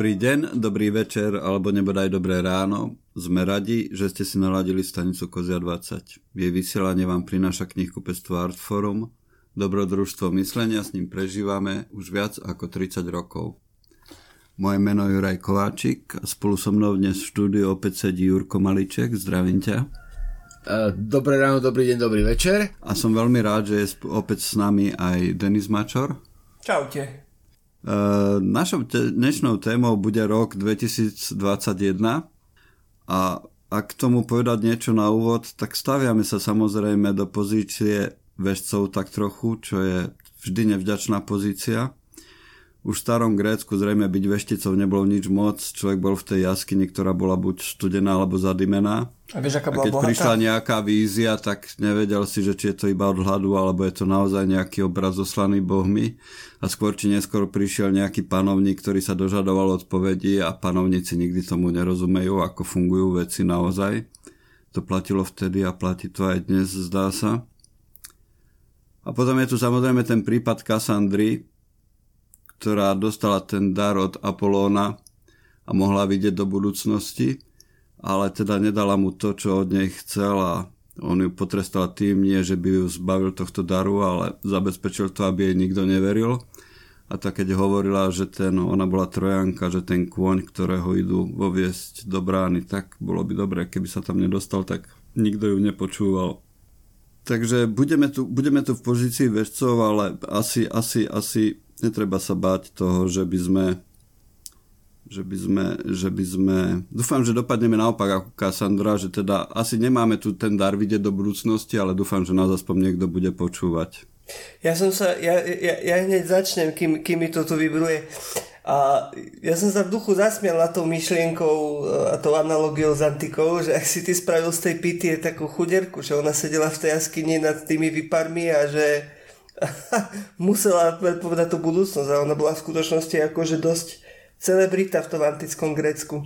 Dobrý deň, dobrý večer alebo nebodaj dobré ráno. Sme radi, že ste si naladili stanicu Kozia 20. Jej vysielanie vám prináša knihkupectvo Artforum. Dobrodružstvo myslenia s ním prežívame už viac ako 30 rokov. Moje meno je Juraj Kováčik a spolu so mnou dnes v štúdiu opäť sedí Jurko Maliček. Zdravím ťa. Dobré ráno, dobrý deň, dobrý večer. A som veľmi rád, že je opäť s nami aj Denis Mačor. Čaute. Uh, našou dnešnou témou bude rok 2021 a ak k tomu povedať niečo na úvod, tak staviame sa samozrejme do pozície vežcov tak trochu, čo je vždy nevďačná pozícia už v starom Grécku zrejme byť vešticou nebolo nič moc. Človek bol v tej jaskyni, ktorá bola buď studená alebo zadimená. A, vieš, aká bola a keď bohatá? prišla nejaká vízia, tak nevedel si, že či je to iba od hladu, alebo je to naozaj nejaký obraz zoslaný bohmi. A skôr či neskôr prišiel nejaký panovník, ktorý sa dožadoval odpovedí a panovníci nikdy tomu nerozumejú, ako fungujú veci naozaj. To platilo vtedy a platí to aj dnes, zdá sa. A potom je tu samozrejme ten prípad Kassandry, ktorá dostala ten dar od Apolóna a mohla vidieť do budúcnosti, ale teda nedala mu to, čo od nej chcel a on ju potrestal tým, nie že by ju zbavil tohto daru, ale zabezpečil to, aby jej nikto neveril. A tak keď hovorila, že ten, ona bola trojanka, že ten kôň, ktorého idú voviesť do brány, tak bolo by dobré, keby sa tam nedostal, tak nikto ju nepočúval. Takže budeme tu, budeme tu v pozícii vežcov, ale asi, asi, asi netreba sa báť toho, že by sme že by sme, že by sme... Dúfam, že dopadneme naopak ako Cassandra, že teda asi nemáme tu ten dar vidieť do budúcnosti, ale dúfam, že nás aspoň niekto bude počúvať. Ja som sa, ja, ja, ja hneď začnem, kým, kým mi to tu vybruje. A ja som sa v duchu zasmiel na tou myšlienkou a tou analogiou s antikou, že ak si ty spravil z tej pity takú chuderku, že ona sedela v tej jaskyni nad tými vyparmi a že musela predpovedať tú budúcnosť a ona bola v skutočnosti akože dosť celebrita v tom antickom Grécku.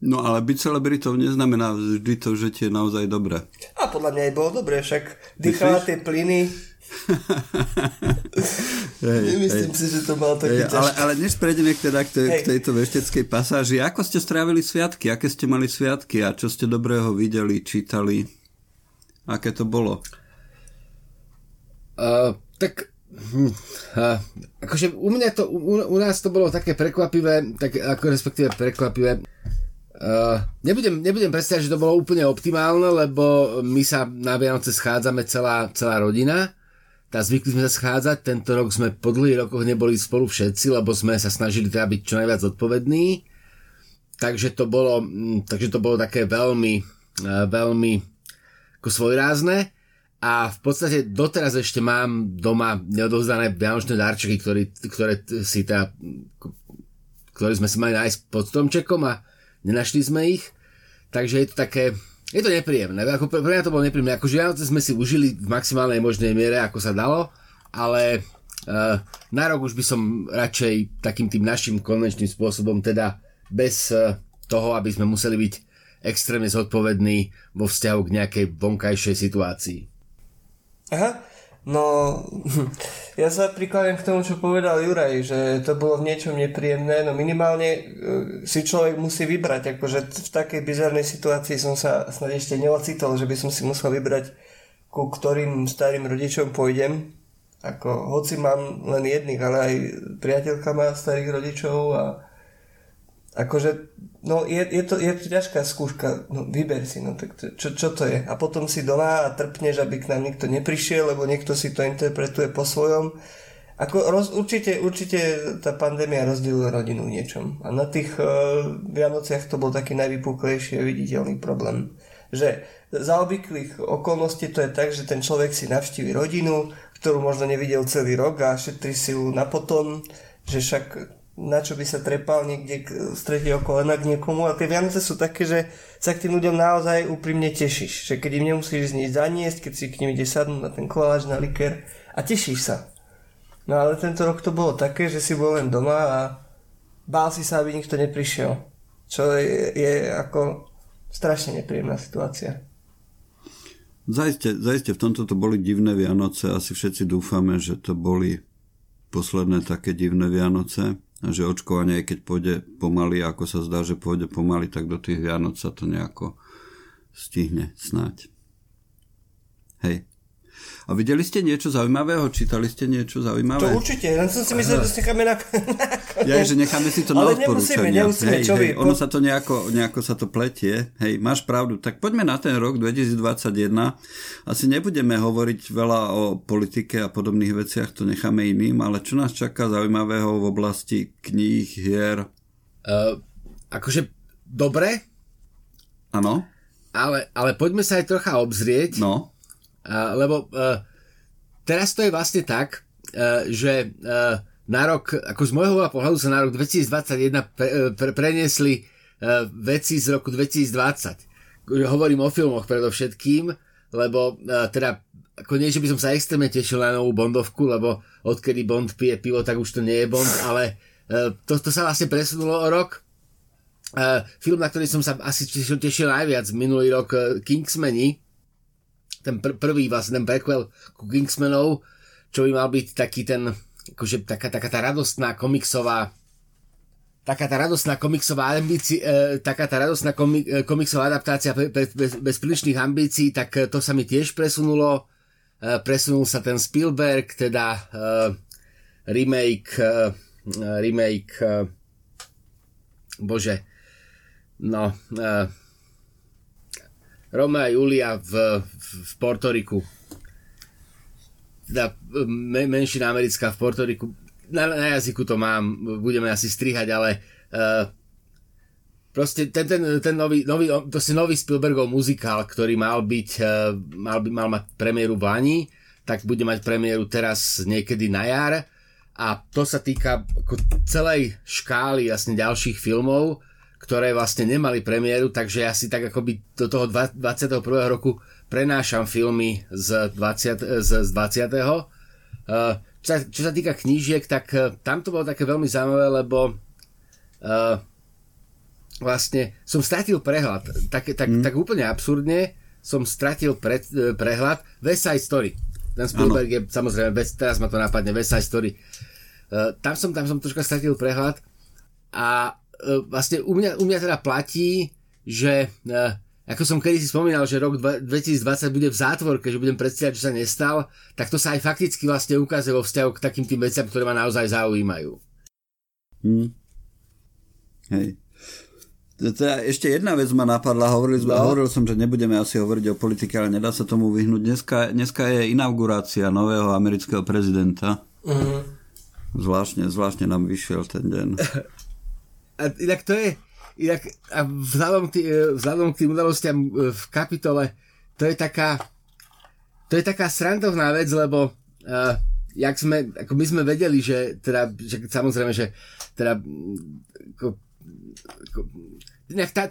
No ale byť celebritou neznamená vždy to, že ti je naozaj dobré. A podľa mňa aj bolo dobré, však dýchala tie plyny. hej, Nemyslím hej. si, že to malo také hej, ale, ale než prejdeme teda k, te, k tejto vešteckej pasáži, ako ste strávili sviatky? Aké ste mali sviatky a čo ste dobrého videli, čítali? Aké to bolo? Uh, tak hm, akože u mňa to, u, u nás to bolo také prekvapivé, tak ako respektíve prekvapivé. Uh, nebudem, nebudem predstaviť, že to bolo úplne optimálne, lebo my sa na Vianoce schádzame celá, celá rodina. Tá zvykli sme sa schádzať, tento rok sme po dlhých rokoch neboli spolu všetci, lebo sme sa snažili teda byť čo najviac odpovední. Takže to bolo, hm, takže to bolo také veľmi, veľmi ako svojrázne. A v podstate doteraz ešte mám doma neodovzdané vianočné darčeky, ktorý, ktoré si tá, ktoré sme si mali nájsť pod stromčekom a nenašli sme ich. Takže je to také, je to nepríjemné. Ako pre mňa to bolo nepríjemné. Akože Vianoce sme si užili v maximálnej možnej miere, ako sa dalo, ale uh, na rok už by som radšej takým tým našim konvenčným spôsobom, teda bez uh, toho, aby sme museli byť extrémne zodpovední vo vzťahu k nejakej vonkajšej situácii. Aha, no ja sa prikladám k tomu, čo povedal Juraj, že to bolo v niečom nepríjemné, no minimálne uh, si človek musí vybrať, akože v takej bizarnej situácii som sa snad ešte neocitol, že by som si musel vybrať, ku ktorým starým rodičom pôjdem, ako hoci mám len jedných, ale aj priateľka má starých rodičov a akože, no je, je, to, je to ťažká skúška, no vyber si, no tak to, čo, čo to je? A potom si doma a trpneš, aby k nám nikto neprišiel, lebo niekto si to interpretuje po svojom. Ako roz, určite, určite tá pandémia rozdielila rodinu v niečom. A na tých uh, Vianociach to bol taký najvypuklejší a viditeľný problém. Že za obvyklých okolností to je tak, že ten človek si navštívi rodinu, ktorú možno nevidel celý rok a šetrí si ju na potom, že však na čo by sa trepal niekde z tretieho kolena k niekomu a tie Vianoce sú také, že sa k tým ľuďom naozaj úprimne tešíš, že keď im nemusíš nič zaniesť, keď si k nim ide sadnúť na ten koláč, na liker a tešíš sa. No ale tento rok to bolo také, že si bol len doma a bál si sa, aby nikto neprišiel. Čo je, je ako strašne nepríjemná situácia. Zajste, zajste, v tomto to boli divné Vianoce, asi všetci dúfame, že to boli posledné také divné Vianoce že očkovanie, keď pôjde pomaly, ako sa zdá, že pôjde pomaly, tak do tých Vianoc sa to nejako stihne snáď. Hej. A videli ste niečo zaujímavého? Čítali ste niečo zaujímavé? To určite, len som si myslel, že si necháme na... Ja, že necháme si to na Ale nemusíme, odporúčania. nemusíme, hej, čo hej, vy? ono sa to nejako, nejako sa to pletie. Hej, máš pravdu. Tak poďme na ten rok 2021. Asi nebudeme hovoriť veľa o politike a podobných veciach, to necháme iným, ale čo nás čaká zaujímavého v oblasti kníh, hier? Uh, akože dobre, Áno? ale, ale poďme sa aj trocha obzrieť. No? Uh, lebo uh, teraz to je vlastne tak, uh, že uh, na rok, ako z môjho pohľadu sa na rok 2021 pre, pre, preniesli uh, veci z roku 2020. Hovorím o filmoch predovšetkým, lebo uh, teda ako nie, že by som sa extrémne tešil na novú Bondovku, lebo odkedy Bond pije pivo, tak už to nie je Bond, ale uh, to, to sa vlastne presunulo o rok. Uh, film, na ktorý som sa asi tešil, tešil najviac minulý rok, uh, Kingsmeni, ten pr- prvý vlastne ten prequel ku Kingsmanov, čo by mal byť taký ten, akože taká, taká tá radostná komiksová taká tá radostná komiksová ambíci, e, taká tá radostná komi, e, komiksová adaptácia be, be, bez, bez prílišných ambícií, tak e, to sa mi tiež presunulo. E, presunul sa ten Spielberg, teda e, remake e, remake e, bože no e, Romeo a Julia v, v, Portoriku. Teda me, menšina americká v Portoriku. Na, na jazyku to mám, budeme asi strihať, ale uh, proste ten, ten, ten nový, nový, proste nový Spielbergov muzikál, ktorý mal byť, uh, mal, by, mal mať premiéru v Lani, tak bude mať premiéru teraz niekedy na jar a to sa týka ako celej škály jasne ďalších filmov, ktoré vlastne nemali premiéru, takže ja si tak akoby do toho 21. roku prenášam filmy z 20. Z, z 20. Uh, čo, sa, čo sa týka knížiek, tak uh, tam to bolo také veľmi zaujímavé, lebo uh, vlastne som stratil prehľad. Tak, tak, mm. tak úplne absurdne som stratil pre, prehľad West Side Story. Ten Spielberg ano. je samozrejme, teraz ma to napadne, West Side Story. Uh, tam, som, tam som troška stratil prehľad a vlastne u mňa, u mňa teda platí, že ako som kedy si spomínal, že rok 2020 bude v zátvorke, že budem predstierať, že sa nestal, tak to sa aj fakticky vlastne ukazuje vo vzťahu k takým tým veciam, ktoré ma naozaj zaujímajú. Hmm. Hej. Teda ešte jedna vec ma napadla, hovoril, no. hovoril som, že nebudeme asi hovoriť o politike, ale nedá sa tomu vyhnúť. Dneska, dneska je inaugurácia nového amerického prezidenta. Uh-huh. Zvláštne, zvláštne nám vyšiel ten deň. A inak to je, inak, a vzhľadom, tý, vzhľadom k tým udalostiam e, v kapitole, to je taká, to je taká srandovná vec, lebo uh, jak sme, ako my sme vedeli, že teda, že samozrejme, že teda ako, ako,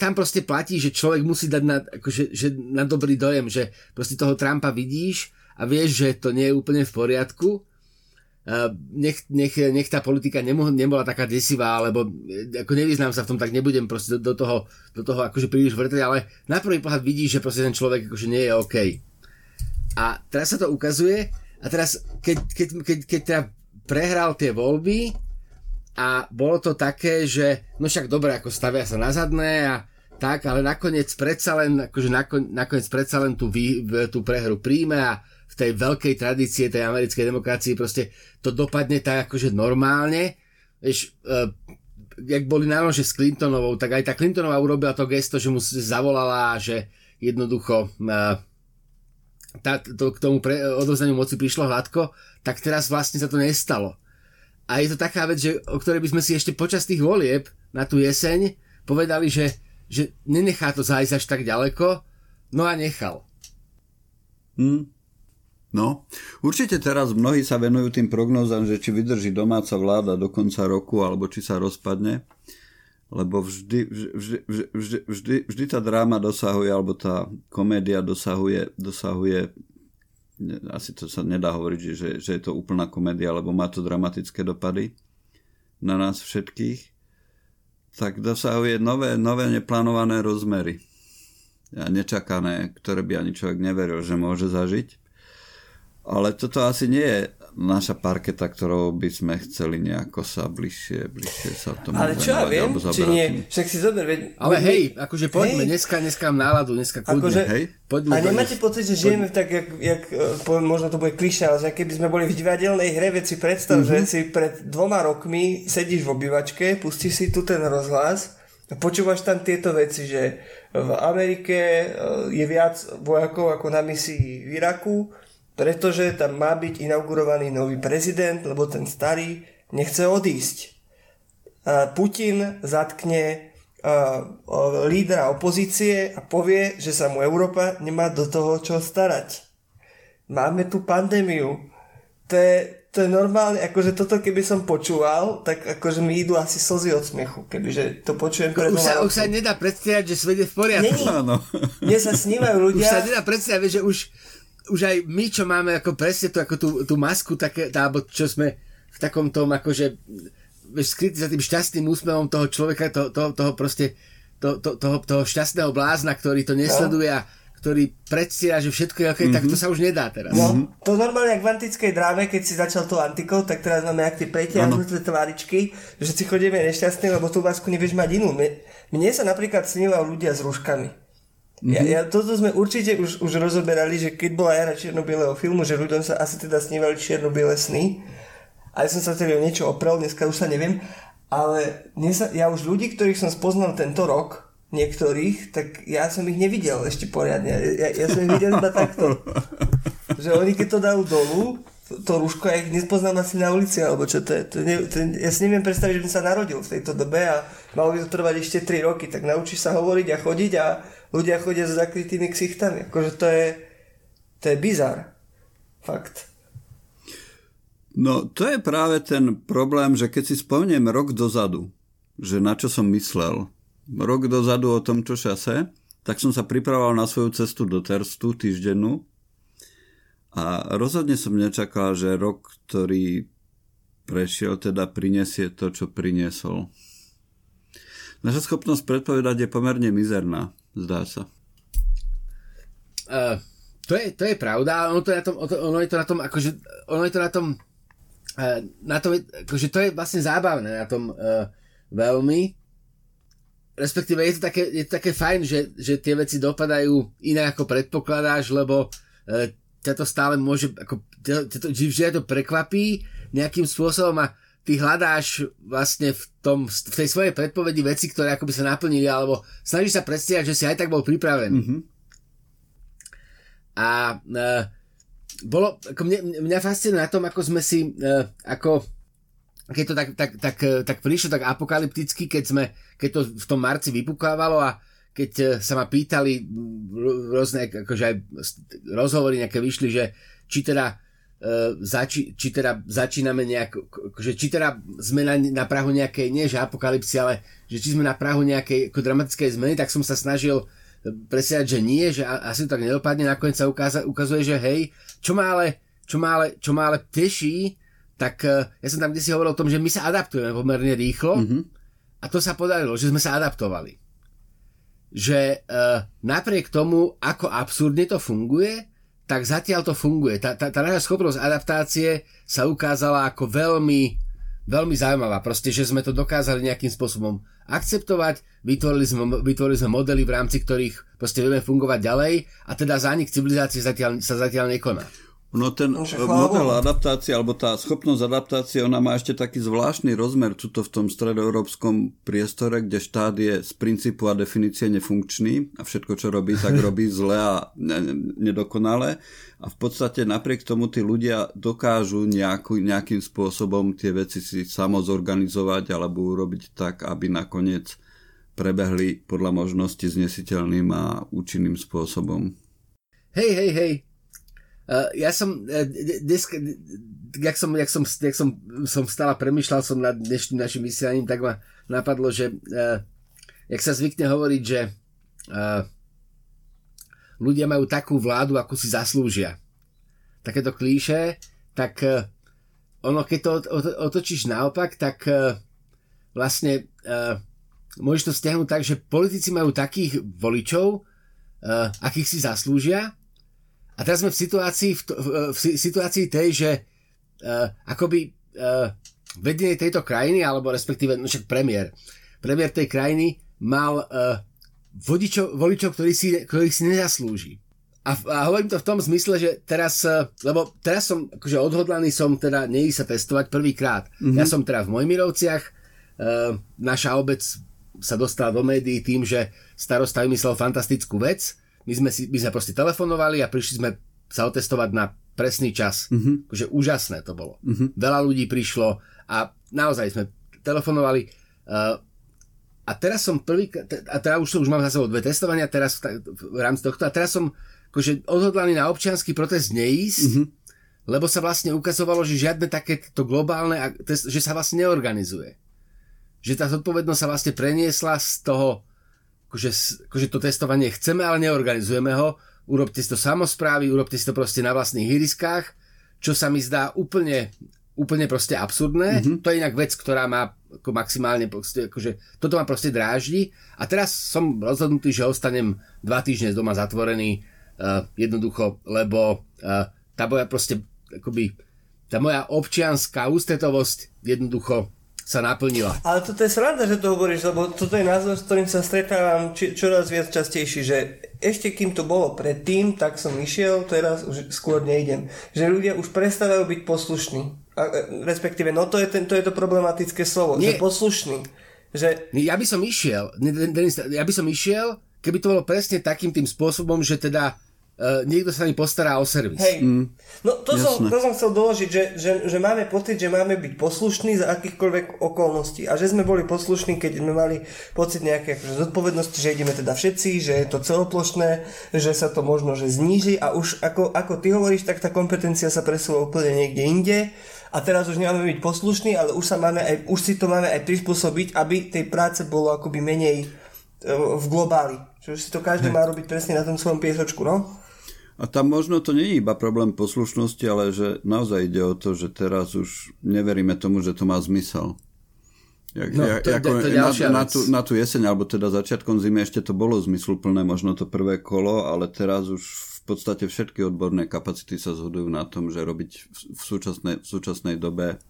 tam proste platí, že človek musí dať na, akože, že na dobrý dojem, že proste toho Trumpa vidíš a vieš, že to nie je úplne v poriadku nech, nech, nech tá politika nemo, nebola taká desivá, alebo e, ako nevyznám sa v tom, tak nebudem proste do, do toho, do toho akože príliš vrtať, ale na prvý pohľad vidíš, že proste ten človek akože nie je OK. A teraz sa to ukazuje a teraz, keď, keď, keď, keď teda prehral tie voľby a bolo to také, že no však dobre, ako stavia sa na zadné a tak, ale nakoniec predsa len, akože nakoniec predsa len tú, vý, tú prehru príjme a v tej veľkej tradície tej americkej demokracie proste to dopadne tak akože normálne. Vieš, uh, jak boli nálože s Clintonovou, tak aj tá Clintonová urobila to gesto, že mu zavolala, že jednoducho uh, tá, to, k tomu pre, odovzdaniu moci prišlo hladko, tak teraz vlastne sa to nestalo. A je to taká vec, že, o ktorej by sme si ešte počas tých volieb na tú jeseň povedali, že, že nenechá to zájsť až tak ďaleko, no a nechal. Hmm. No, určite teraz mnohí sa venujú tým prognózam, že či vydrží domáca vláda do konca roku, alebo či sa rozpadne, lebo vždy, vždy, vždy, vždy, vždy, vždy tá dráma dosahuje, alebo tá komédia dosahuje, dosahuje asi to sa nedá hovoriť, že, že je to úplná komédia, lebo má to dramatické dopady na nás všetkých, tak dosahuje nové, nové neplánované rozmery a nečakané, ktoré by ani človek neveril, že môže zažiť ale toto asi nie je naša parketa, ktorou by sme chceli nejako sa bližšie, bližšie sa tomu Ale čo ja viem, či nie, však si zober, veď... Ale hej, akože poďme, hej. dneska, dneska mám náladu, dneska kľudne. Akože, hej. Poďme, a nemáte pocit, že žijeme tak, jak, jak poviem, možno to bude klišé, ale že keby sme boli v divadelnej hre, veď si predstav, mm-hmm. že si pred dvoma rokmi sedíš v obývačke, pustíš si tu ten rozhlas a počúvaš tam tieto veci, že v Amerike e, je viac vojakov ako na misii v Iraku, pretože tam má byť inaugurovaný nový prezident, lebo ten starý nechce odísť. Putin zatkne lídra opozície a povie, že sa mu Európa nemá do toho čo starať. Máme tu pandémiu. To je, to je normálne, akože toto keby som počúval, tak akože mi idú asi slzy od smiechu, kebyže to počujem pred už sa, už sa nedá predstierať, že svet je v poriadku. Není. Mne sa snívajú ľudia. Už sa nedá predstierať, že už, už aj my, čo máme ako presne tú, ako tú, tú masku, také, tá, alebo čo sme v takom tom, akože skrytí za tým šťastným úsmevom toho človeka, to, to, toho proste, to, to, toho, toho šťastného blázna, ktorý to nesleduje a ktorý predstiera, že všetko je ok, mm-hmm. tak to mhm. sa už nedá teraz. No, mm-hmm. to normálne, jak v antickej dráme, keď si začal to antikou, tak teraz máme jak tie pretiahnuté tváričky, že si chodíme nešťastní, lebo tú masku nevieš mať inú. Mne, mne sa napríklad snívajú ľudia s rúškami. Mm-hmm. Ja, ja, toto sme určite už, už rozoberali, že keď bola era čierno filmu, že ľuďom sa asi teda snívali čierno sny. A ja som sa tedy o niečo oprel, dneska už sa neviem. Ale sa, ja už ľudí, ktorých som spoznal tento rok, niektorých, tak ja som ich nevidel ešte poriadne. Ja, ja som ich videl iba takto. Že oni keď to dajú dolu, to, to rúško, ja ich nespoznám asi na ulici, alebo čo to je. To ne, to, ja si neviem predstaviť, že by sa narodil v tejto dobe a malo by to trvať ešte 3 roky, tak naučíš sa hovoriť a chodiť a ľudia chodia s zakrytými ksichtami. Akože to je, to je bizar. Fakt. No, to je práve ten problém, že keď si spomeniem rok dozadu, že na čo som myslel, rok dozadu o tomto čase, tak som sa pripravoval na svoju cestu do Terstu týždennú a rozhodne som nečakal, že rok, ktorý prešiel, teda prinesie to, čo priniesol. Naša schopnosť predpovedať je pomerne mizerná zdá sa. Uh, to, je, to je pravda, ono, to je na tom, ono je to na tom, akože, ono je to na tom, uh, na tom, akože to je vlastne zábavné na tom uh, veľmi, respektíve je to také, je to také fajn, že, že tie veci dopadajú inak ako predpokladáš, lebo uh, ťa to stále môže, ako, ťa, ťa to, že to prekvapí nejakým spôsobom a ty hľadáš vlastne v, tom, v tej svojej predpovedi veci, ktoré akoby sa naplnili, alebo snažíš sa predstierať, že si aj tak bol pripravený. Mm-hmm. A e, bolo, ako mne, mňa fascinuje na tom, ako sme si, e, ako keď to tak, tak, tak, e, tak prišlo tak apokalypticky, keď, sme, keď to v tom marci vypukávalo a keď e, sa ma pýtali rôzne akože aj rozhovory nejaké vyšli, že či teda zači, či teda začíname nejak, že či teda sme na, na Prahu nejakej, nie že apokalipsy, ale že či sme na Prahu nejakej ako dramatickej zmeny, tak som sa snažil presiať, že nie, že asi to tak nedopadne, nakoniec sa ukáza, ukazuje, že hej, čo ma ale, čo ma ale, čo ma ale teší, tak uh, ja som tam kde si hovoril o tom, že my sa adaptujeme pomerne rýchlo mm-hmm. a to sa podarilo, že sme sa adaptovali. Že uh, napriek tomu, ako absurdne to funguje, tak zatiaľ to funguje. Tá, tá, tá naša schopnosť adaptácie sa ukázala ako veľmi, veľmi zaujímavá. Proste, že sme to dokázali nejakým spôsobom akceptovať, vytvorili sme, vytvorili sme modely, v rámci ktorých proste vieme fungovať ďalej a teda zánik civilizácie zatiaľ, sa zatiaľ nekoná. No ten no, model adaptácie, alebo tá schopnosť adaptácie, ona má ešte taký zvláštny rozmer tuto v tom stredoeurópskom priestore, kde štát je z princípu a definície nefunkčný a všetko, čo robí, tak robí zle a nedokonale. A v podstate napriek tomu tí ľudia dokážu nejakú, nejakým spôsobom tie veci si samozorganizovať alebo urobiť tak, aby nakoniec prebehli podľa možnosti znesiteľným a účinným spôsobom. Hej, hej, hej, ja som, uh, dnes, jak som, jak som, jak som, som stále premyšľal som nad dnešným našim vysielaním, tak ma napadlo, že uh, jak sa zvykne hovoriť, že ľudia majú takú vládu, akú si zaslúžia. Takéto klíše, tak ono, keď to otočíš naopak, tak vlastne môžeš to stiahnuť tak, že politici majú takých voličov, akých si zaslúžia a teraz sme v situácii, v, v, v situácii tej, že uh, akoby uh, vedenie tejto krajiny, alebo respektíve, no však premiér, premiér tej krajiny mal uh, vodičov, voličov, ktorí si, ktorých si nezaslúži. A, a hovorím to v tom zmysle, že teraz, lebo teraz som akože odhodlaný som teda neísť sa testovať prvýkrát. Mm-hmm. Ja som teda v Mojmirovciach, e, naša obec sa dostala do médií tým, že starosta vymyslel fantastickú vec. My sme, si, my sme proste telefonovali a prišli sme sa otestovať na presný čas. Mm-hmm. Akože úžasné to bolo. Mm-hmm. Veľa ľudí prišlo a naozaj sme telefonovali. Uh, a teraz som prvý, a teraz už, už mám za sebou dve testovania teraz v, v rámci tohto, a teraz som akože odhodlaný na občianský protest neísť, mm-hmm. lebo sa vlastne ukazovalo, že žiadne takéto globálne, že sa vlastne neorganizuje. Že tá zodpovednosť sa vlastne preniesla z toho, akože, akože to testovanie chceme, ale neorganizujeme ho, urobte si to samozprávy, urobte si to proste na vlastných hýriskách, čo sa mi zdá úplne úplne proste absurdné. Mm-hmm. To je inak vec, ktorá má ako maximálne, proste, akože, toto ma proste dráždi. A teraz som rozhodnutý, že ostanem dva týždne z doma zatvorený, uh, jednoducho, lebo uh, tá moja proste, akoby, tá moja občianská ústretovosť jednoducho sa naplnila. Ale toto je sranda, že to hovoríš, lebo toto je názor, s ktorým sa stretávam či, čoraz viac častejší, že ešte kým to bolo predtým, tak som išiel, teraz už skôr nejdem. Že ľudia už prestávajú byť poslušní. A, e, respektíve, no to je, ten, to je to problematické slovo, Nie. že poslušný. Že... Ja by som išiel, ja by som išiel, keby to bolo presne takým tým spôsobom, že teda uh, niekto sa mi postará o servis. Hej. Mm. No to som, to som chcel doložiť, že, že, že máme pocit, že máme byť poslušní za akýchkoľvek okolností a že sme boli poslušní, keď sme mali pocit nejaké akože zodpovednosti, že ideme teda všetci, že je to celoplošné, že sa to možno že zníži a už ako, ako ty hovoríš, tak tá kompetencia sa presúva úplne niekde inde a teraz už nemáme byť poslušní, ale už, sa máme aj, už si to máme aj prispôsobiť, aby tej práce bolo akoby menej e, v globáli. Čiže si to každý má robiť presne na tom svojom piesočku, no? A tam možno to nie je iba problém poslušnosti, ale že naozaj ide o to, že teraz už neveríme tomu, že to má zmysel. Jak, no, to, ako, to, to na, na, tú, na tú jeseň, alebo teda začiatkom zimy ešte to bolo zmysluplné, možno to prvé kolo, ale teraz už v podstate všetky odborné kapacity sa zhodujú na tom, že robiť v súčasnej, v súčasnej dobe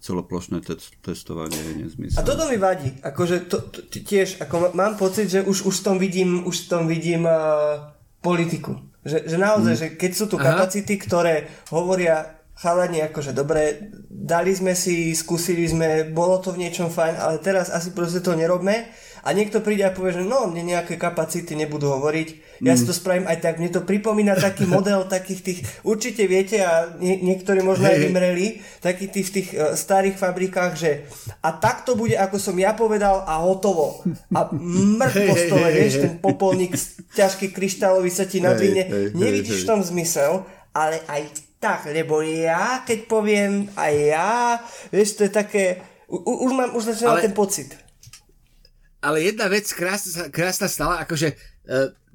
celoplošné te- testovanie je nezmysel. A toto mi vadí. Akože to, to, tiež, ako mám pocit, že už, už v tom vidím, už v tom vidím uh, politiku. Že, že naozaj, mm. že keď sú tu Aha. kapacity, ktoré hovoria chalani akože dobre, dali sme si, skúsili sme, bolo to v niečom fajn, ale teraz asi proste to nerobme a niekto príde a povie, že no, mne nejaké kapacity nebudú hovoriť, ja mm. si to spravím aj tak, mne to pripomína taký model takých tých, určite viete a nie, niektorí možno aj vymreli, takých tých, tých uh, starých fabrikách, že a tak to bude, ako som ja povedal a hotovo. A mŕť po stole, vieš, ten popolník ťažký kryštálový sa ti nadvíne, nevidíš v tom zmysel, ale aj tak, lebo ja, keď poviem aj ja, vieš, to je také, u, už mám, už začínam ale... ten pocit. Ale jedna vec krásna, krásna stala, akože e,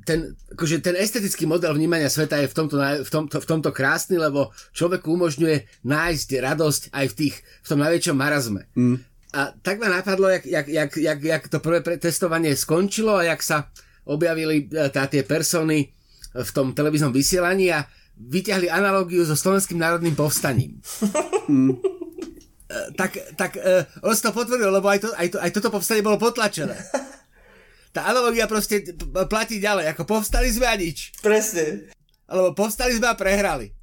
ten, akože ten estetický model vnímania sveta je v tomto, v tomto, v tomto krásny, lebo človeku umožňuje nájsť radosť aj v, tých, v tom najväčšom marazme. Mm. A tak ma napadlo, jak, jak, jak, jak, jak to prvé testovanie skončilo a jak sa objavili e, tá, tie persony v tom televíznom vysielaní a vyťahli analógiu so Slovenským národným povstaním. Mm. Eh, tak, tak uh, on to potvrdil, lebo aj, to, aj, to, aj toto povstanie bolo potlačené. Tá analogia proste platí ďalej, ako povstali sme a nič. Presne. Alebo povstali sme a prehrali.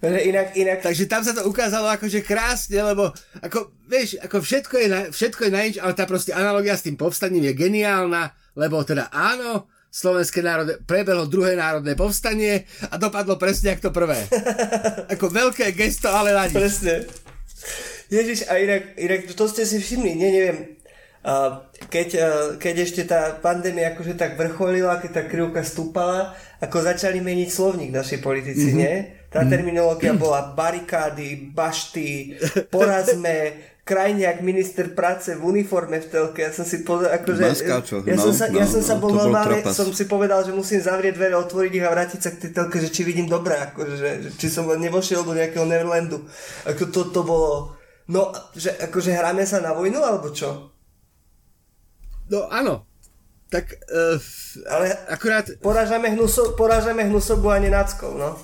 Inak, inak... Takže tam sa to ukázalo akože krásne, lebo ako, vieš, ako všetko je, na, všetko je na nič, ale tá proste analogia s tým povstaním je geniálna, lebo teda áno, Slovenské národné, prebehlo druhé národné povstanie a dopadlo presne ako to prvé. ako veľké gesto, ale na nič. Presne. Ježiš, a inak, inak to ste si všimli, nie, neviem, keď, uh, keď ešte tá pandémia akože tak vrcholila, keď tá krivka stúpala, ako začali meniť slovník naši politici, mm-hmm. nie? Tá mm-hmm. terminológia bola barikády, bašty, porazme, krajniak minister práce v uniforme v telke. Ja som si povedal, akože... Maskáčo, ja, no, som sa, no, ja som sa no, bol normálne, som si povedal, že musím zavrieť dvere, otvoriť ich a vrátiť sa k tej telke, že či vidím dobre, akože, že, či som nevošiel do nejakého Neverlandu. Ako to, to bolo No, že akože hráme sa na vojnu, alebo čo? No, áno. Tak, uh, ale akurát... Porážame, hnuso, porážame hnusobu a nenáckou, no.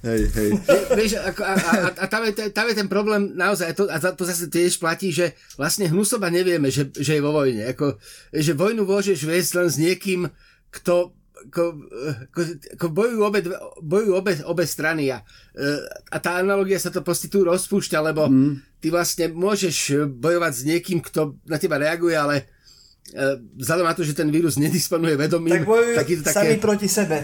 Hej, hej. Vieš, ako, a, a, a tam, je, tam je ten problém naozaj, to, a to zase tiež platí, že vlastne hnusoba nevieme, že, že je vo vojne. Ako, že vojnu môžeš viesť len s niekým, kto ko, ko, ko bojujú, obe, bojujú obe, obe strany a, a tá analogia sa to proste tu rozpúšťa, lebo mm. ty vlastne môžeš bojovať s niekým, kto na teba reaguje, ale vzhľadom na to, že ten vírus nedisponuje vedomím, tak bojujú tak je to také... sami proti sebe.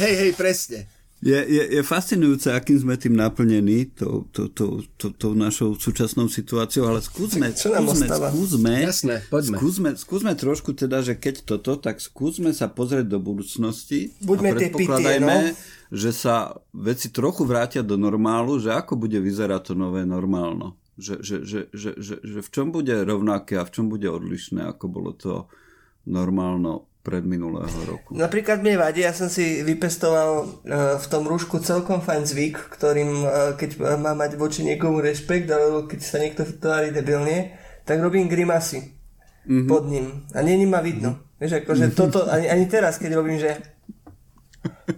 Hej, hej, presne. Je, je, je fascinujúce, akým sme tým naplnení, tou to, to, to, to našou súčasnou situáciou, ale skúsme, skúsme, skúsme, Jasné, poďme. skúsme, skúsme trošku teda, že keď toto, tak skúsme sa pozrieť do budúcnosti Buďme a tie predpokladajme, pitie, že sa veci trochu vrátia do normálu, že ako bude vyzerať to nové normálno. Že, že, že, že, že, že v čom bude rovnaké a v čom bude odlišné, ako bolo to normálno pred minulého roku. Napríklad mne vadí, ja som si vypestoval uh, v tom rúšku celkom fajn zvyk, ktorým uh, keď má mať voči niekomu rešpekt, alebo keď sa niekto tvári debilne, tak robím grimasy mm-hmm. pod ním. A není ma vidno. Mm-hmm. Vieš, akože mm-hmm. toto, ani, ani teraz, keď robím, že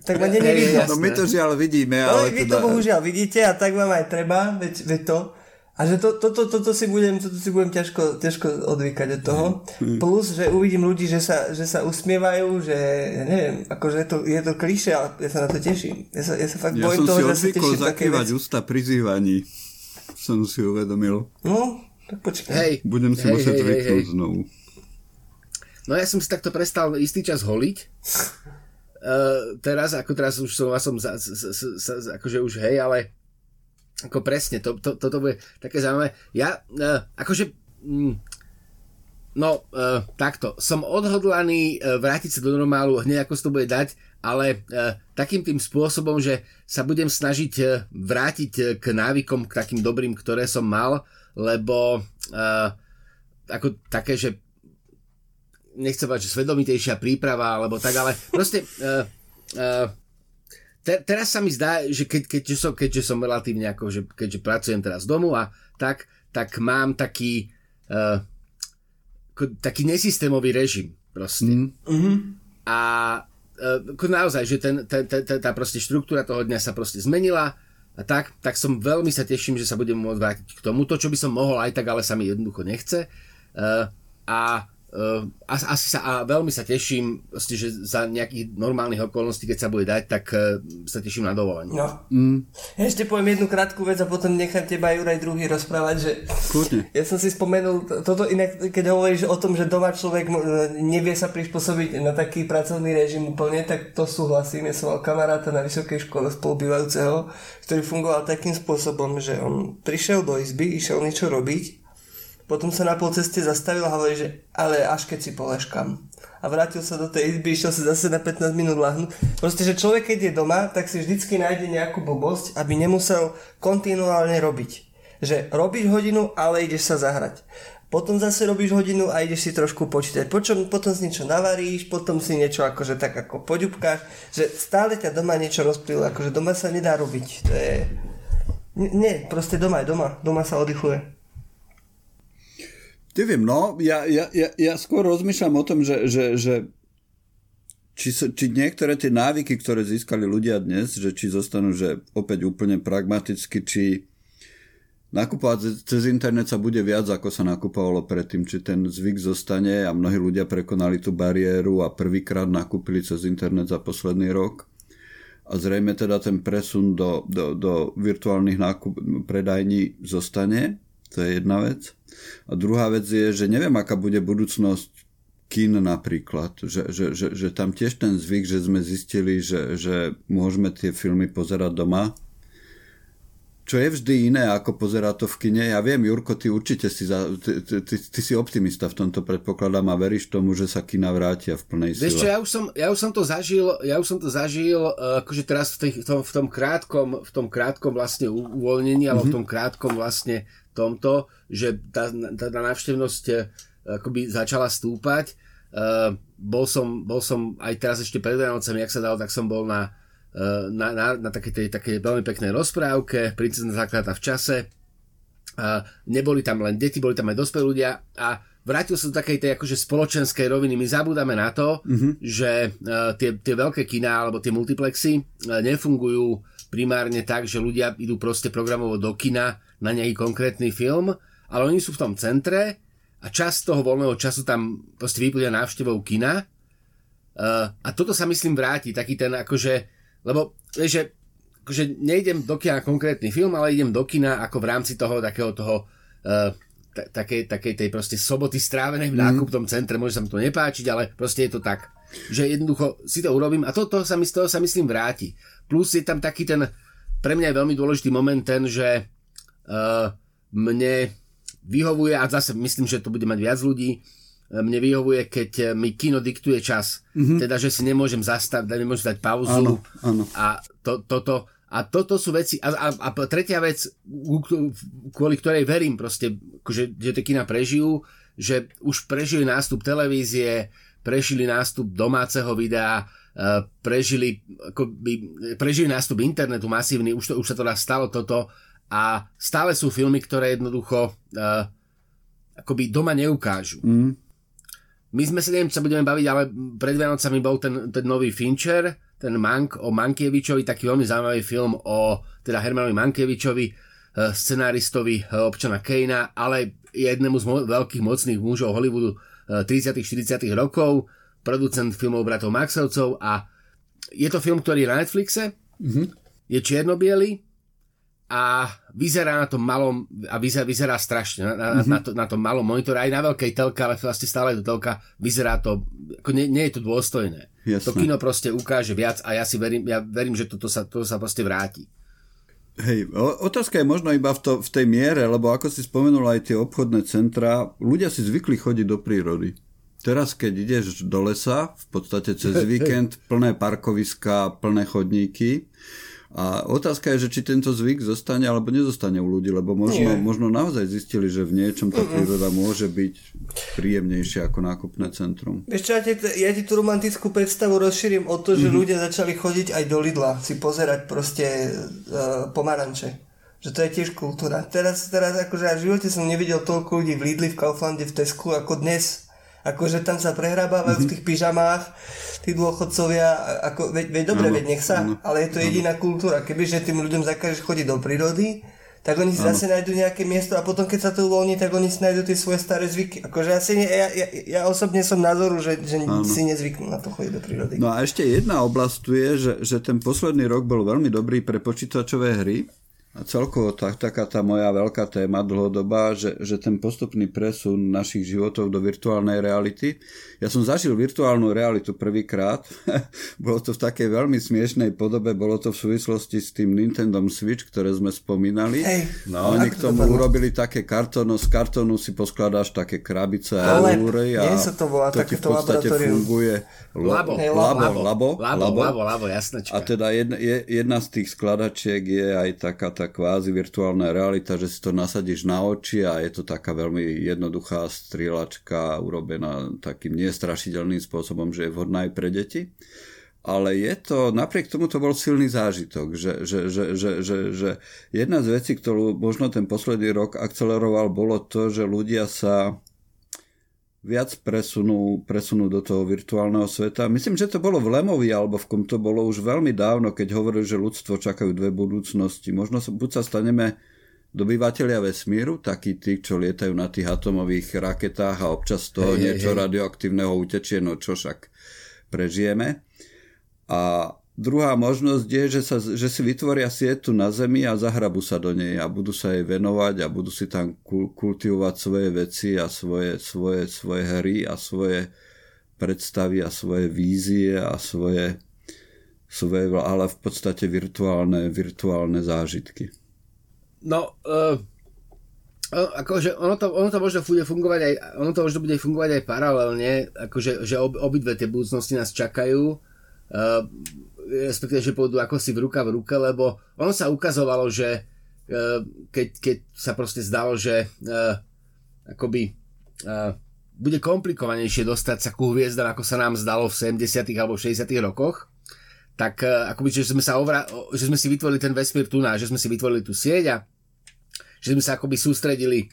tak ma není vidno. No my to žiaľ vidíme, No, ale vy teda... to bohužiaľ vidíte a tak vám aj treba, veď, veď to. A že to, to, to, toto si budem, toto si budem ťažko, ťažko odvykať od toho. Plus, že uvidím ľudí, že sa, že sa usmievajú, že ja neviem, akože je to, je to kliše, ale ja sa na to teším. Ja sa, ja sa fakt Ja bojím som toho, si že sa teším také zakrývať veci. ústa pri zývaní. Som si uvedomil. No, tak počkaj. Hej, Budem si hej, musieť hej, hej, zvyknúť hej. znovu. No ja som si takto prestal istý čas holiť. Uh, teraz, ako teraz už som, som za, za, za, za, za, akože už hej, ale ako presne, to, to, toto bude také zaujímavé. Ja, uh, akože, mm, no, uh, takto, som odhodlaný uh, vrátiť sa do normálu hneď ako sa to bude dať, ale uh, takým tým spôsobom, že sa budem snažiť uh, vrátiť uh, k návykom, k takým dobrým, ktoré som mal, lebo uh, ako také, že nechcem povedať, že svedomitejšia príprava, alebo tak, ale proste uh, uh, te, teraz sa mi zdá, že keď, keďže, som, keďže som relatívne ako, že keďže pracujem teraz z domu a tak, tak mám taký uh, taký nesystémový režim proste. Mm. Mhm. A uh, naozaj, že ten, ten, ten, ten, tá proste štruktúra toho dňa sa proste zmenila a tak, tak som veľmi sa teším, že sa budem môcť vrátiť k tomu, to čo by som mohol aj tak, ale sa mi jednoducho nechce. Uh, a Uh, asi sa, a veľmi sa teším, proste, že za nejakých normálnych okolností, keď sa bude dať, tak uh, sa teším na dovolenie. No. Mm. Ja ešte poviem jednu krátku vec a potom nechám teba Juraj druhý rozprávať, že Kľudne. ja som si spomenul, to- toto inak, keď hovoríš o tom, že doma človek mo- nevie sa prispôsobiť na taký pracovný režim úplne, tak to súhlasím. Ja som mal kamaráta na vysokej škole spolubývajúceho, ktorý fungoval takým spôsobom, že on prišiel do izby, išiel niečo robiť, potom sa na polceste zastavil a hovorí, že ale až keď si poleškam. A vrátil sa do tej izby, išiel sa zase na 15 minút lahnúť. Proste, že človek, keď je doma, tak si vždycky nájde nejakú blbosť, aby nemusel kontinuálne robiť. Že robíš hodinu, ale ideš sa zahrať. Potom zase robíš hodinu a ideš si trošku počítať. Počom, potom si niečo navaríš, potom si niečo akože tak ako poďubkáš. Že stále ťa doma niečo rozplylo, akože doma sa nedá robiť. To je... Nie, proste doma je doma. Doma sa oddychuje. Neviem, no, ja, ja, ja, ja skôr rozmýšľam o tom, že, že, že či, či niektoré tie návyky, ktoré získali ľudia dnes, že či zostanú, že opäť úplne pragmaticky, či nakupovať ce- cez internet sa bude viac, ako sa nakupovalo predtým, či ten zvyk zostane a mnohí ľudia prekonali tú bariéru a prvýkrát nakúpili cez internet za posledný rok. A zrejme teda ten presun do, do, do virtuálnych nákup, predajní zostane, to je jedna vec. A druhá vec je, že neviem, aká bude budúcnosť kín napríklad, že, že, že, že tam tiež ten zvyk, že sme zistili, že, že môžeme tie filmy pozerať doma, čo je vždy iné, ako pozerať to v kine. Ja viem, Jurko, ty určite si, za, ty, ty, ty, ty si optimista v tomto predpokladám a veríš tomu, že sa kina vrátia v plnej Vieš čo, sile. ja už som, ja už som to zažil, ja už som to zažil, uh, akože teraz v, tej, v, tom, v tom krátkom, v tom krátkom vlastne uvoľnení, alebo v tom krátkom vlastne tomto, že tá, tá, tá návštevnosť uh, akoby začala stúpať. Uh, bol, som, bol som aj teraz ešte pred Vianocami, jak sa dalo, tak som bol na, uh, na, na, na takej, tej, takej veľmi peknej rozprávke, princezna zakladá v čase. A neboli tam len deti, boli tam aj dospelí ľudia a vrátil sa do takej tej akože spoločenskej roviny. My zabúdame na to, mm-hmm. že uh, tie, tie veľké kina alebo tie multiplexy uh, nefungujú primárne tak, že ľudia idú proste programovo do kina na nejaký konkrétny film, ale oni sú v tom centre a čas toho voľného času tam proste vypúdia návštevou kina uh, a toto sa myslím vráti, taký ten akože, lebo vieš, že akože nejdem do kina na konkrétny film, ale idem do kina ako v rámci toho takého toho uh, takej, takej tej proste soboty strávenej v mhm. nákupnom centre, môže sa mi to nepáčiť, ale proste je to tak, že jednoducho si to urobím a toto sa mi z toho sa myslím vráti. Plus je tam taký ten, pre mňa je veľmi dôležitý moment ten, že mne vyhovuje, a zase myslím, že to bude mať viac ľudí, eh, mne vyhovuje, keď mi kino diktuje čas. Mm-hmm. Teda, že si nemôžem zastaviť, nemôžem dať pauzu. Áno, áno. A to, toto, a toto sú veci, a, a, a tretia vec, kvôli ktorej verím proste, že, že tie kina prežijú, že už prežili nástup televízie, prežili nástup domáceho videa, Eh, prežili, by, prežili nástup internetu masívny, už, to, už sa to stalo toto a stále sú filmy, ktoré jednoducho uh, akoby doma neukážu. Mm. My sme sa, neviem, čo sa budeme baviť, ale pred Vianocami bol ten, ten nový Fincher, ten Mank o Mankievičovi, taký veľmi zaujímavý film o teda Hermanovi Mankievičovi, uh, scenáristovi uh, občana Kejna, ale jednému z mo- veľkých mocných mužov Hollywoodu uh, 30 40 rokov, producent filmov bratov Maxovcov a je to film, ktorý je na Netflixe, mm-hmm. je čierno a vyzerá na tom malom, a vyzerá, vyzerá strašne, na, mm-hmm. na, to, na tom malom monitore, aj na veľkej telke, ale vlastne stále je to telka, vyzerá to, ako nie, nie je to dôstojné. Jasne. To kino proste ukáže viac a ja si verím, ja verím, že toto sa, toto sa proste vráti. Hej, otázka je možno iba v, to, v tej miere, lebo ako si spomenul aj tie obchodné centra, ľudia si zvykli chodiť do prírody. Teraz, keď ideš do lesa, v podstate cez víkend, plné parkoviska, plné chodníky, a otázka je, že či tento zvyk zostane alebo nezostane u ľudí, lebo možno, možno naozaj zistili, že v niečom tá príroda môže byť príjemnejšia ako nákupné centrum. Vieš čo, ja ti, ja ti tú romantickú predstavu rozšírim o to, že mm-hmm. ľudia začali chodiť aj do Lidla, si pozerať proste uh, pomaranče. Že to je tiež kultúra. Teraz, teraz akože ja v živote som nevidel toľko ľudí v Lidli, v Kauflande, v Tesku ako dnes Akože tam sa prehrábavajú mm-hmm. v tých pyžamách tí dôchodcovia, ako, veď, veď dobre, veď nech sa, ano, ale je to jediná ano. kultúra. Kebyže tým ľuďom zakážeš chodiť do prírody, tak oni si ano. zase nájdú nejaké miesto a potom keď sa to uvoľní, tak oni si nájdú tie svoje staré zvyky. Akože asi ne, ja, ja, ja osobne som názoru, že, že si nezvyknú na to chodiť do prírody. No a ešte jedna oblasť tu je, že, že ten posledný rok bol veľmi dobrý pre počítačové hry celkovo tak, taká tá moja veľká téma dlhodobá, že, že ten postupný presun našich životov do virtuálnej reality. Ja som zažil virtuálnu realitu prvýkrát. bolo to v takej veľmi smiešnej podobe, bolo to v súvislosti s tým Nintendo Switch, ktoré sme spomínali. Hej, no, oni k tomu to urobili také kartónu, z kartónu si poskladáš také krabice a rúry a to, bola, to ti v podstate funguje. Labo, labo, labo, labo, labo, labo, labo, jasnečka. A teda jedna, jedna z tých skladačiek je aj taká tá kvázi virtuálna realita, že si to nasadíš na oči a je to taká veľmi jednoduchá strieľačka urobená takým nestrašidelným spôsobom, že je vhodná aj pre deti. Ale je to, napriek tomu to bol silný zážitok, že, že, že, že, že, že jedna z vecí, ktorú možno ten posledný rok akceleroval, bolo to, že ľudia sa viac presunú, presunú do toho virtuálneho sveta. Myslím, že to bolo v Lemovi, alebo v kom to bolo už veľmi dávno, keď hovorili, že ľudstvo čakajú dve budúcnosti. Možno buď sa staneme dobyvateľia vesmíru, takí tí, čo lietajú na tých atomových raketách a občas toho hey, niečo hey. radioaktívneho utečie, no čo však prežijeme. A Druhá možnosť je, že, sa, že si vytvoria sietu na Zemi a zahrabu sa do nej a budú sa jej venovať a budú si tam kultivovať svoje veci a svoje, svoje, svoje hry a svoje predstavy a svoje vízie a svoje, svoje ale v podstate virtuálne, virtuálne zážitky. No, uh, akože ono to, ono to možno bude fungovať aj, ono to možno bude fungovať aj paralelne, akože že ob, obidve tie budúcnosti nás čakajú. Uh, respektíve, že pôjdu ako si v ruka v ruke, lebo ono sa ukazovalo, že e, keď, keď sa proste zdalo, že uh, akoby uh, bude komplikovanejšie dostať sa ku hviezdam, ako sa nám zdalo v 70. alebo 60. rokoch, tak akoby, že sme, sa ovra- že sme si vytvorili ten vesmír tu že sme si vytvorili tú sieť a že sme sa akoby sústredili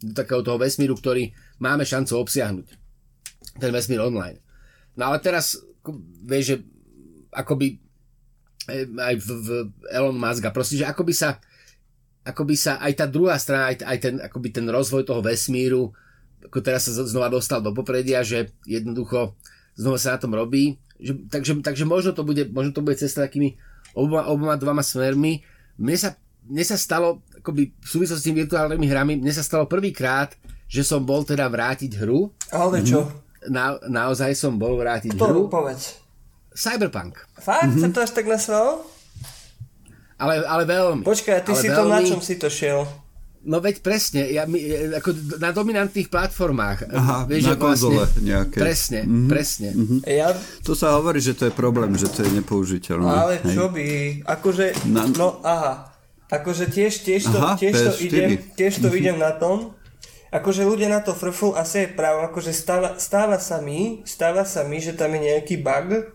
do takého toho vesmíru, ktorý máme šancu obsiahnuť. Ten vesmír online. No ale teraz, vieš, že akoby eh, aj v, v Elon Musk a proste, že akoby sa akoby sa aj tá druhá strana, aj, aj ten, akoby ten rozvoj toho vesmíru, ako teraz sa znova dostal do popredia, že jednoducho znova sa na tom robí. Že, takže, takže možno to bude, možno to bude cesta takými oboma, oboma dvoma smermi. Mne sa, mne sa stalo, akoby v súvislosti s tými virtuálnymi hrami, mne sa stalo prvýkrát, že som bol teda vrátiť hru. Ale čo? Na, naozaj som bol vrátiť Ktorú, hru. povedz. Cyberpunk. Fakt? Mm-hmm. Sa to až tak nasval? Ale, ale veľmi. Počkaj, ty ale si to na čom si to šiel? No veď presne, ja, my, e, ako na dominantných platformách. Aha, vieš, na vlastne- konzole nejaké. Presne, mm-hmm. presne. Mm-hmm. Ja, To sa hovorí, že to je problém, že to je nepoužiteľné. ale hej. čo by, akože, Na- no aha, akože tiež, tiež to, Aha, tiež to PS4. idem, tiež to idem na tom, akože ľudia na to frfú, asi je právo, akože stáva, stáva sa mi, stáva sa mi, že tam je nejaký bug,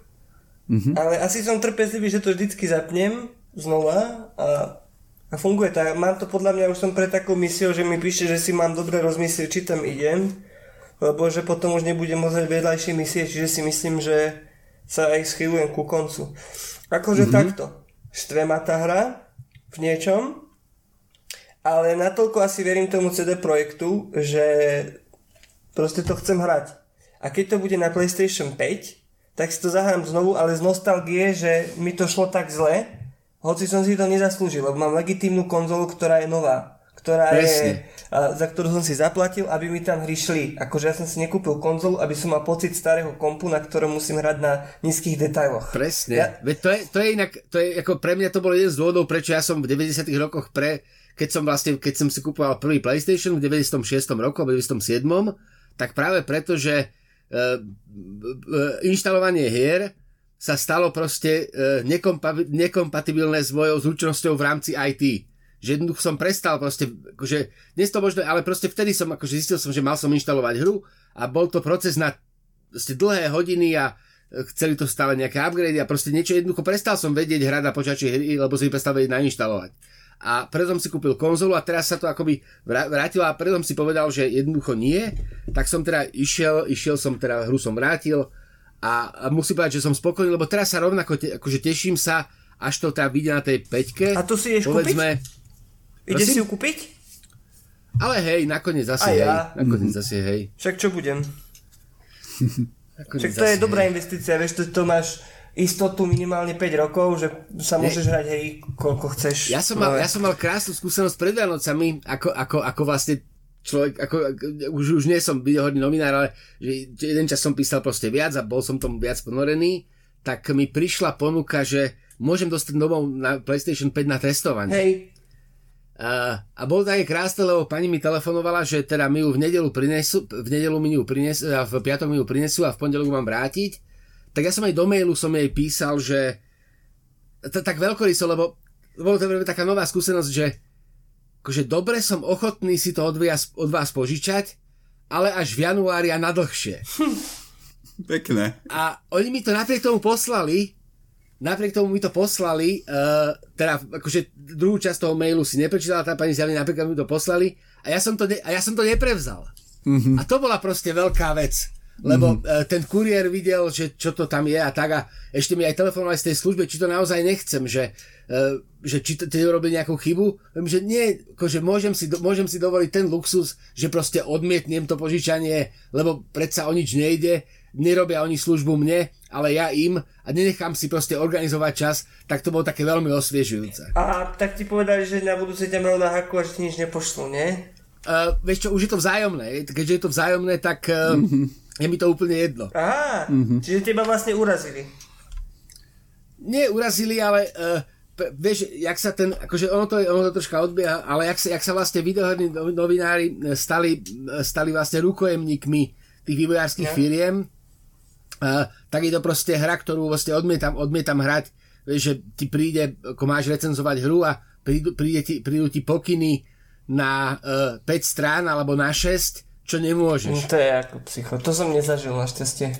Mhm. ale asi som trpezlivý, že to vždycky zapnem znova a, a funguje to. Mám to podľa mňa, už som pre takou misiou, že mi píše, že si mám dobre rozmyslieť, či tam idem, lebo že potom už nebudem môcť vedľajšie misie, čiže si myslím, že sa aj schylujem ku koncu. Akože mm-hmm. takto. Štve ma tá hra v niečom, ale natoľko asi verím tomu CD Projektu, že proste to chcem hrať. A keď to bude na PlayStation 5, tak si to zahrám znovu, ale z nostalgie, že mi to šlo tak zle, hoci som si to nezaslúžil, lebo mám legitímnu konzolu, ktorá je nová, ktorá Presne. je, a, za ktorú som si zaplatil, aby mi tam hry šli. Akože ja som si nekúpil konzolu, aby som mal pocit starého kompu, na ktorom musím hrať na nízkych detailoch. Presne. Ja, Veď to je, to je inak, to je ako pre mňa to bol jeden z dôvodov, prečo ja som v 90 rokoch pre, keď som vlastne, keď som si kupoval prvý PlayStation v 96 roku, alebo 97, tak práve preto, že inštalovanie hier sa stalo proste nekompa- nekompatibilné s mojou zručnosťou v rámci IT. Že jednoducho som prestal proste, akože, dnes to možno, ale proste vtedy som, akože zistil som, že mal som inštalovať hru a bol to proces na proste dlhé hodiny a e, chceli to stále nejaké upgrady a proste niečo jednoducho prestal som vedieť hrať na počačie hry, lebo som ich prestal vedieť nainštalovať. A preto som si kúpil konzolu a teraz sa to akoby vrá- vrátilo a preto som si povedal, že jednoducho nie, tak som teda išiel, išiel som teda, hru som vrátil a, a musím povedať, že som spokojný, lebo teraz sa rovnako, te, akože teším sa, až to teda vyjde na tej peťke. A tu si ideš povedzme, ide prosím? si ju kúpiť? Ale hej, nakoniec zase A hej. ja. Nakoniec zase hej. Však čo budem? Však to je zase dobrá hej. investícia, vieš, to, to máš istotu minimálne 5 rokov, že sa môžeš hrať hej, koľko chceš. Ja som, mal, ja som mal krásnu skúsenosť pred Vianocami, ako, ako, ako vlastne človek, ako, už, už nie som videohodný novinár, ale že jeden čas som písal proste viac a bol som tomu viac ponorený, tak mi prišla ponuka, že môžem dostať domov na PlayStation 5 na testovanie. Hej, A, a bolo také krásne, lebo pani mi telefonovala, že teda mi ju v nedelu prinesú, v nedelu mi ju prinesú, a v piatok mi ju prinesú a v pondelok mám vrátiť. Tak ja som aj do mailu som jej písal, že tak veľkoryso, lebo bolo to taká nová skúsenosť, že akože dobre som ochotný si to od vás, od vás požičať, ale až v januári a na dlhšie. Pekné. A oni mi to napriek tomu poslali, napriek tomu mi to poslali, uh, teda akože druhú časť toho mailu si neprečítala tá pani zjavne, napríklad mi to poslali a ja som to, ne, a ja som to neprevzal. Mm-hmm. A to bola proste veľká vec. Lebo mm-hmm. uh, ten kuriér videl, že čo to tam je a tak a ešte mi aj telefonovali z tej služby, či to naozaj nechcem, že, uh, že či to, ty robili nejakú chybu. Viem, že nie, akože môžem si, môžem si dovoliť ten luxus, že proste odmietnem to požičanie, lebo predsa o nič nejde, nerobia oni službu mne, ale ja im a nenechám si proste organizovať čas, tak to bolo také veľmi osviežujúce. a tak ti povedali, že na budúce ťa na haku a že ti nič nepošlú, nie? Uh, vieš čo, už je to vzájomné. Keďže je to vzájomné, tak uh, mm-hmm. je mi to úplne jedno. Aha, mm-hmm. čiže teba vlastne urazili. Nie urazili, ale uh, p- vieš, jak sa ten, akože ono to, ono to troška odbieha, ale jak sa, jak sa vlastne videoherní no- novinári eh, stali, eh, stali vlastne rukojemníkmi tých vývojárskych Ja. firiem, uh, tak je to proste hra, ktorú vlastne odmietam, odmietam hrať, vieš, že ti príde, ako máš recenzovať hru a prídu, príde ti, prídu ti pokyny na uh, 5 strán alebo na 6, čo nemôžeš. No, to je ako psycho, to som nezažil našťastie.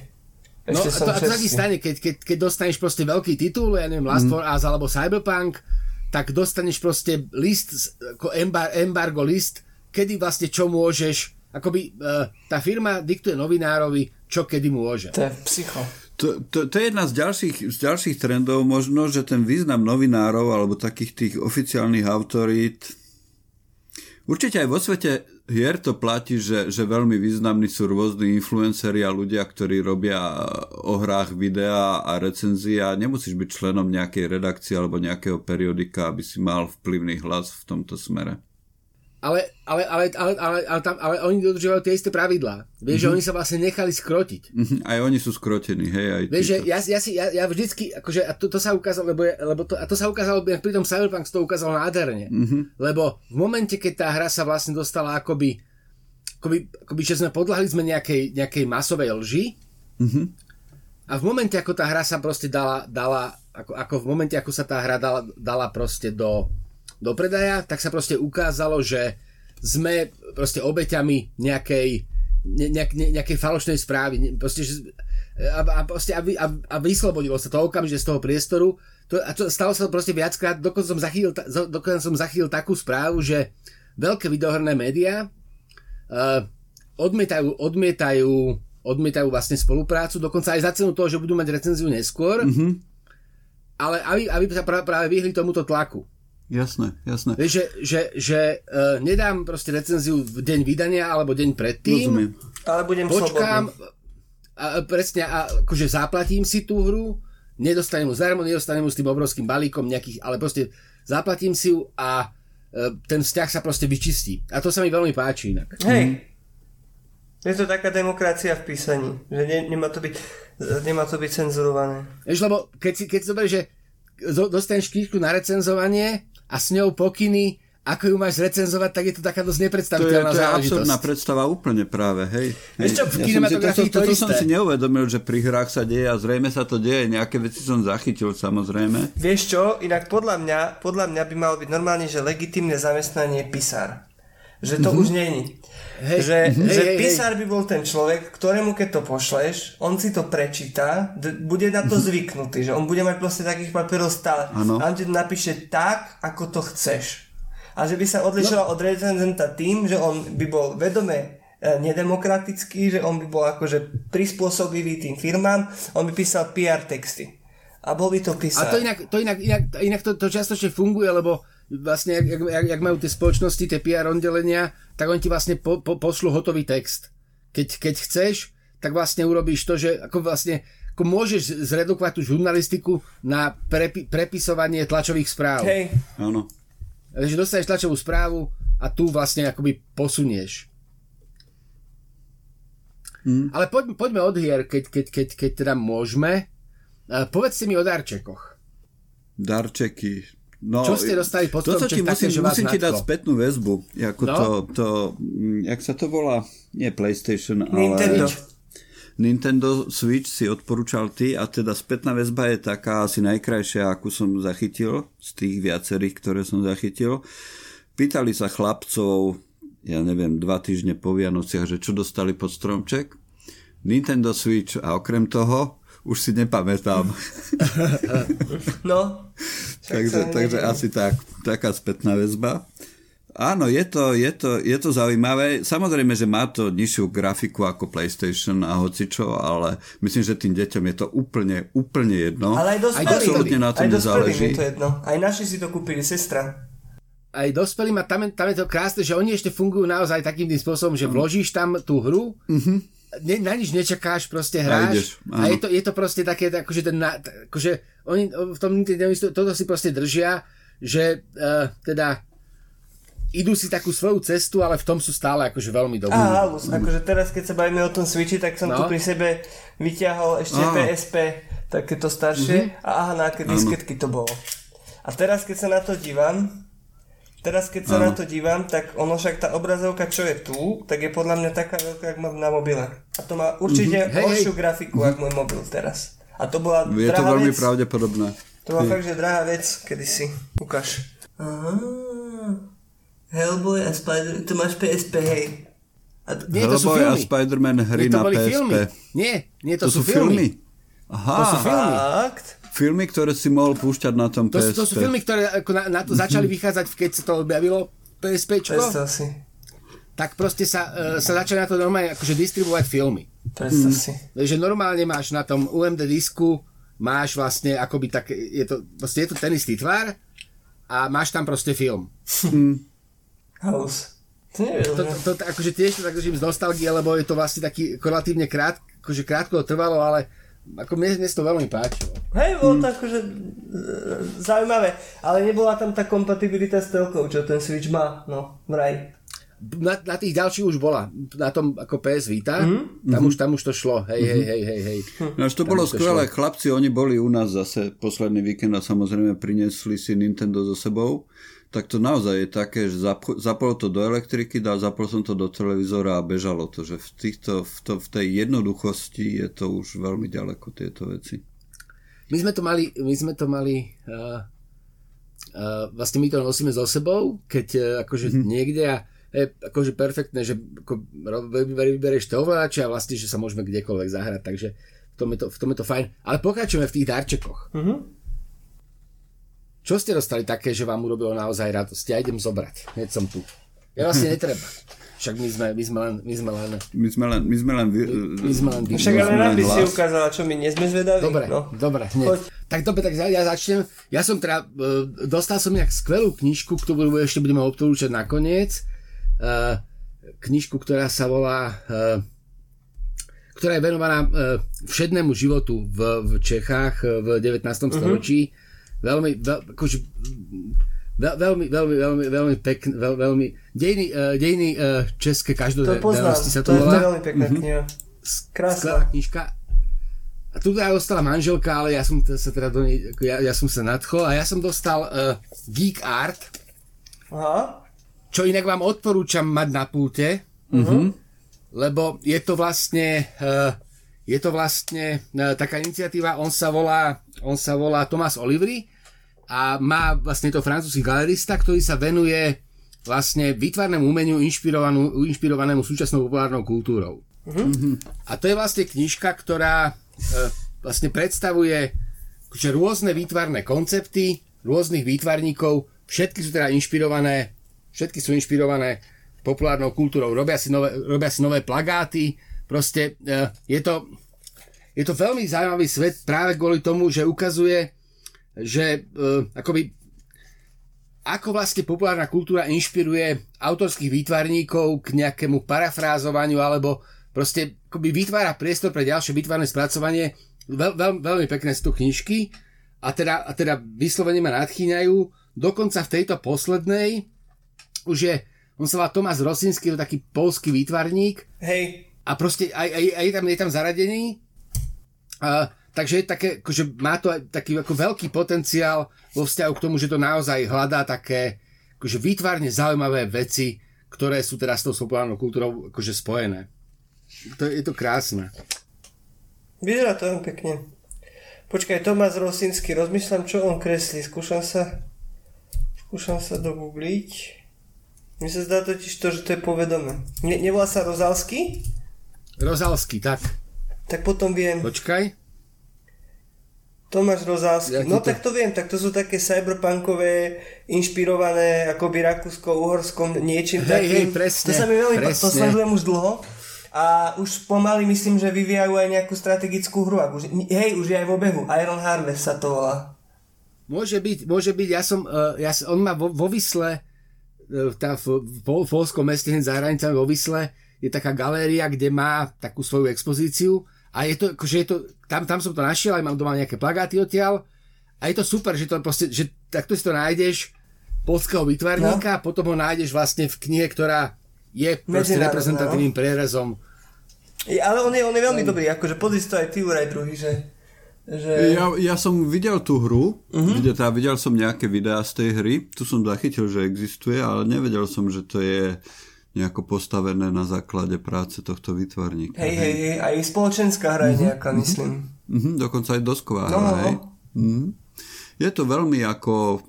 No Ešte a som to, a to sa ti stane, keď, keď, keď dostaneš proste veľký titul, ja neviem, Last for Us alebo Cyberpunk, tak dostaneš proste list, ako embar, embargo list, kedy vlastne čo môžeš, akoby uh, tá firma diktuje novinárovi, čo kedy môže. To je psycho. To, to, to je jedna z ďalších, z ďalších trendov možno, že ten význam novinárov alebo takých tých oficiálnych autorít Určite aj vo svete hier to platí, že, že veľmi významní sú rôzni influenceri a ľudia, ktorí robia o hrách videá a recenzia. Nemusíš byť členom nejakej redakcie alebo nejakého periodika, aby si mal vplyvný hlas v tomto smere ale, ale, ale, ale, ale, ale, tam, ale oni dodržiavajú tie isté pravidlá. Vieš, mm-hmm. že oni sa vlastne nechali skrotiť. Mm-hmm. Aj oni sú skrotení, hej. Aj Vieš, že ja, ja, si, ja, ja vždycky, akože, a to, to sa ukázalo, lebo, lebo to, a to sa ukázalo, pri tom Cyberpunk to ukázalo nádherne. Mm-hmm. Lebo v momente, keď tá hra sa vlastne dostala akoby, akoby, akoby že sme podľahli sme nejakej, nejakej masovej lži, mm-hmm. a v momente, ako tá hra sa proste dala, dala ako, ako v momente, ako sa tá hra dala, dala proste do, do predaja, tak sa proste ukázalo, že sme proste obeťami nejakej, ne, nejak, ne, nejakej falošnej správy. Proste, že, a, a, proste, a, a, a vyslobodilo sa to okamžite z toho priestoru. To, a to stalo sa proste viackrát, dokonca som zachytil, dokonca som zachytil takú správu, že veľké videohrné médiá uh, odmietajú, odmietajú, odmietajú vlastne spoluprácu, dokonca aj za cenu toho, že budú mať recenziu neskôr, mm-hmm. ale aby, aby sa práve vyhli tomuto tlaku. Jasné, jasné. Vieš, že, že, že uh, nedám proste recenziu v deň vydania alebo deň predtým. Rozumiem. Ale budem počkám, a, presne, a akože zaplatím si tú hru, nedostanem ju zadarmo, nedostanem ju s tým obrovským balíkom nejakých, ale proste zaplatím si ju a uh, ten vzťah sa proste vyčistí. A to sa mi veľmi páči inak. Hej. Mm. Je to taká demokracia v písaní, že ne, nemá, to byť, nemá to byť cenzurované. Vieš, lebo keď si, keď si dobre, že dostaneš knižku na recenzovanie a s ňou pokyny, ako ju máš recenzovať, tak je to taká dosť nepredstaviteľná to je, to je absurdná predstava úplne práve, hej. Vieš čo, v kinematografii to, to, to, to som si neuvedomil, že pri hrách sa deje a zrejme sa to deje, nejaké veci som zachytil samozrejme. Vieš čo, inak podľa mňa, podľa mňa by malo byť normálne, že legitimné zamestnanie pisár. Že to mm-hmm. už není. Hej, že, hej, že hej, písar hej. by bol ten človek, ktorému keď to pošleš, on si to prečíta, d- bude na to mhm. zvyknutý, že on bude mať proste takých papierov stále. Ano. A on ti to napíše tak, ako to chceš. A že by sa odlišoval no. od recenzenta tým, že on by bol vedome e, nedemokratický, že on by bol akože prispôsobivý tým firmám, on by písal PR texty. A bol by to písať. A to inak, to inak, inak, inak to, to častočne funguje, lebo vlastne, jak, jak, jak majú tie spoločnosti, tie PR oddelenia, tak oni ti vlastne po, po, pošlu hotový text. Keď, keď chceš, tak vlastne urobíš to, že ako vlastne ako môžeš zredukovať tú žurnalistiku na prepi, prepisovanie tlačových správ. Hej. Áno. Takže dostaneš tlačovú správu a tu vlastne akoby posunieš. Hmm. Ale poď, poďme od hier, keď, keď, keď, keď teda môžeme. Uh, povedzte mi o darčekoch. Darčeky. No, Čo ste dostali pod to, ti musím, také, musím ti dať spätnú väzbu. Ako no? to, to, mm, jak sa to volá? Nie PlayStation, Nintendo. ale... Nintendo Switch si odporúčal ty a teda spätná väzba je taká asi najkrajšia, akú som zachytil z tých viacerých, ktoré som zachytil. Pýtali sa chlapcov, ja neviem, dva týždne po Vianociach, že čo dostali pod stromček. Nintendo Switch a okrem toho už si nepamätám. No. takže takže asi tak, taká spätná väzba. Áno, je to, je, to, je to zaujímavé. Samozrejme, že má to nižšiu grafiku ako PlayStation a hocičo, ale myslím, že tým deťom je to úplne, úplne jedno. Ale aj dospelým, Absolutne na tom aj nezáleží. je to jedno. Aj naši si to kúpili, sestra. Aj dospelým a tam, tam je to krásne, že oni ešte fungujú naozaj takým tým spôsobom, že vložíš tam tú hru mm-hmm ne, na nič nečakáš, proste hráš. A, ideš, a je, to, je to proste také, akože, ten, akože oni v tom toto si proste držia, že uh, teda idú si takú svoju cestu, ale v tom sú stále akože veľmi dobrí. Á, akože teraz, keď sa bavíme o tom Switchi, tak som no. tu pri sebe vyťahol ešte Aha. PSP, takéto staršie, mm-hmm. a aha, na aké disketky to bolo. A teraz, keď sa na to dívam, Teraz keď sa ano. na to dívam, tak ono však tá obrazovka, čo je tu, tak je podľa mňa taká veľká, ako mám na mobile. A to má určite mm-hmm. horšiu hej. grafiku, mm-hmm. ako môj mobil teraz. A to bola Je to veľmi vec. pravdepodobné. To bola fakt, že drahá vec, kedy si. Ukáž. Aha. Hellboy a Spider... To máš PSP, hej. A t- nie, to Hellboy a Spider-Man hry nie, to na PSP. Filmy. Nie, nie, to, to sú, sú filmy. filmy. Aha. To sú filmy. Fakt? Filmy, ktoré si mohol púšťať na tom to, PSP. To sú filmy, ktoré ako na, na to začali vychádzať, keď sa to objavilo PSP. Predstav si. tak proste sa, uh, sa začali na to normálne akože distribuovať filmy. Predstav si. Že normálne máš na tom UMD disku, máš vlastne akoby tak, je to, proste je to ten istý tvar a máš tam proste film. Halus. To To, to, to, akože tiež to tak držím z nostalgie, lebo je to vlastne taký relatívne krát, akože krátko to trvalo, ale ako mne, mne to veľmi páčilo. Hej, bolo to akože e, zaujímavé, ale nebola tam tá kompatibilita s telkou, čo ten Switch má, no, vraj. Na, na tých ďalších už bola, na tom ako PS Vita, mm-hmm. tam, už, tam už to šlo, hej, hej, hej, hej, hej. No, to Tam bolo to skvelé. Chlapci, oni boli u nás zase posledný víkend a samozrejme priniesli si Nintendo so sebou. Tak to naozaj je také, že zapo- zapol to do elektriky, dal, zapol som to do televízora a bežalo to, že v, týchto, v, to, v tej jednoduchosti je to už veľmi ďaleko tieto veci. My sme to mali, my sme to mali, uh, uh, vlastne my to nosíme so sebou, keď uh, akože mm-hmm. niekde a je akože perfektné, že ako vyberieš to ovláče a vlastne, že sa môžeme kdekoľvek zahrať, takže v tom je to, v tom je to fajn. Ale pokračujeme v tých darčekoch. Mhm. Čo ste dostali také, že vám urobilo naozaj radosť? Ja idem zobrať, hneď som tu. Ja vlastne netreba. Však my sme, my sme len, my sme len, My sme len, my sme len, vy, my sme len Však No, ale len by si ukázala, čo my nie sme zvedaví. Dobre, No. dobre, hneď. Poď. Tak dobre, tak ja začnem. Ja som teda, uh, dostal som nejak skvelú knižku, ktorú ešte budeme odporúčať nakoniec. Uh, knižku, ktorá sa volá, uh, ktorá je venovaná uh, všednému životu v, v Čechách v 19. Mhm. storočí. Veľmi, veľ, akože, veľ, veľmi, veľmi, veľmi, veľmi pekné, veľ, veľmi, dejiny, uh, dejiny uh, české každodennosti sa to je to je volá. veľmi pekná kniha. Krásna. Skvelá knižka. A tu teda dostala manželka, ale ja som sa teda do nej, ako ja, ja som sa nadchol a ja som dostal uh, Geek Art, Aha. čo inak vám odporúčam mať na púte, Mhm. lebo je to vlastne uh, je to vlastne uh, taká iniciatíva, on sa volá on sa volá Thomas Olivry a má vlastne to francúzsky galerista, ktorý sa venuje vlastne výtvarnému umeniu inšpirovanú, inšpirovanému súčasnou populárnou kultúrou. A to je vlastne knižka, ktorá e, vlastne predstavuje že rôzne výtvarné koncepty rôznych výtvarníkov, všetky sú teda inšpirované, všetky sú inšpirované populárnou kultúrou, robia si nové, robia si nové plagáty, proste e, je to, je to veľmi zaujímavý svet práve kvôli tomu, že ukazuje, že e, akoby ako vlastne populárna kultúra inšpiruje autorských výtvarníkov k nejakému parafrázovaniu alebo proste akoby vytvára priestor pre ďalšie výtvarné spracovanie. Veľ, veľ, veľmi pekné sú tu knižky a teda, a teda vyslovene ma nadchýňajú. Dokonca v tejto poslednej už je, on sa volá Tomáš Rosinsky, to taký polský výtvarník Hej, a proste aj, aj, aj tam, je tam zaradený. Takže je také, akože má to aj taký ako veľký potenciál vo vzťahu k tomu, že to naozaj hľadá také akože výtvarne zaujímavé veci, ktoré sú teraz s tou populárnou kultúrou akože spojené. To, je to krásne. vyzerá to veľmi pekne. Počkaj, Tomás Rosinsky, rozmýšľam, čo on kreslí. Skúšam sa, skúšam sa dogoogliť. Mne sa zdá totiž to, že to je povedomé. Ne, nevolá sa Rozalský? Rozalský, tak. Tak potom viem. Počkaj. Tomáš. Ja ti no to- tak to viem, tak to sú také cyberpunkové, inšpirované akoby rakúsko-uhorskom niečím Hej, takým. hej, presne, To sa mi veľmi, to presne. sledujem už dlho. A už pomaly myslím, že vyvíjajú aj nejakú strategickú hru. Už, hej, už je aj v obehu. Iron Harvest sa to volá. Môže byť, môže byť, ja som, uh, ja, on má vo, vo Vysle, uh, tá v, v, v polskom meste za hranicami vo Vysle, je taká galéria, kde má takú svoju expozíciu a je to, akože je to, tam, tam som to našiel, aj mám doma nejaké plagáty odtiaľ a je to super, že to proste, že takto si to nájdeš polského výtvarníka a potom ho nájdeš vlastne v knihe, ktorá je proste Medzinárodná, reprezentatívnym prierezom. Je, ale on je, on je veľmi dobrý, akože pozri si to aj ty Uraj druhý, že... že... Ja, ja som videl tú hru, uh-huh. videl, teda videl som nejaké videá z tej hry, tu som zachytil, že existuje, ale nevedel som, že to je nejako postavené na základe práce tohto výtvarníka. Hej, hej, hej, aj spoločenská hra je nejaká, myslím. Mhm, dokonca aj dosková No, hra, no, hej. Mhm. Je to veľmi ako,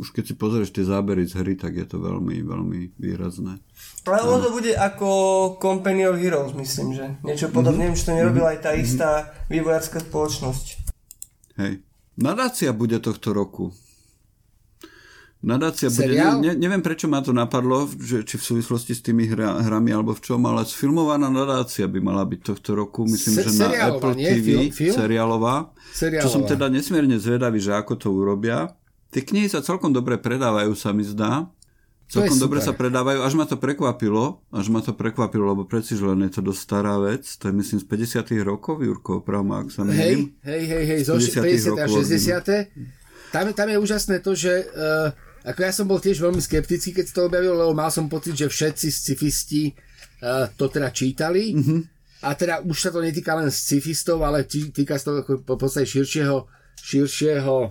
už keď si pozrieš tie zábery z hry, tak je to veľmi, veľmi výrazné. Ale ono to bude ako Company of Heroes, myslím, že. Niečo podobné, neviem, či to nerobila aj tá istá vývojárska spoločnosť. Hej. Nadácia bude tohto roku. Nadácia bude, ne, neviem prečo ma to napadlo, že, či v súvislosti s tými hra, hrami alebo v čom, ale sfilmovaná nadácia by mala byť tohto roku, myslím, Se, že na Apple nie? TV, film, film? seriálová, seriálová, čo som teda nesmierne zvedavý, že ako to urobia. Tie knihy sa celkom dobre predávajú, sa mi zdá. Celkom dobre sa predávajú, až ma to prekvapilo, až ma to prekvapilo, lebo preci, že len je to dosť stará vec, to je myslím z 50 rokov, Jurko, opravom, ak sa neviem. Hej, hej, hej, hej, zo 50 a 60 tam, tam je úžasné to, že uh, ako ja som bol tiež veľmi skeptický, keď to objavil, lebo mal som pocit, že všetci scifisti uh, to teda čítali. Mm-hmm. A teda už sa to netýka len scifistov, ale týka sa to po podstate širšieho, širšieho uh,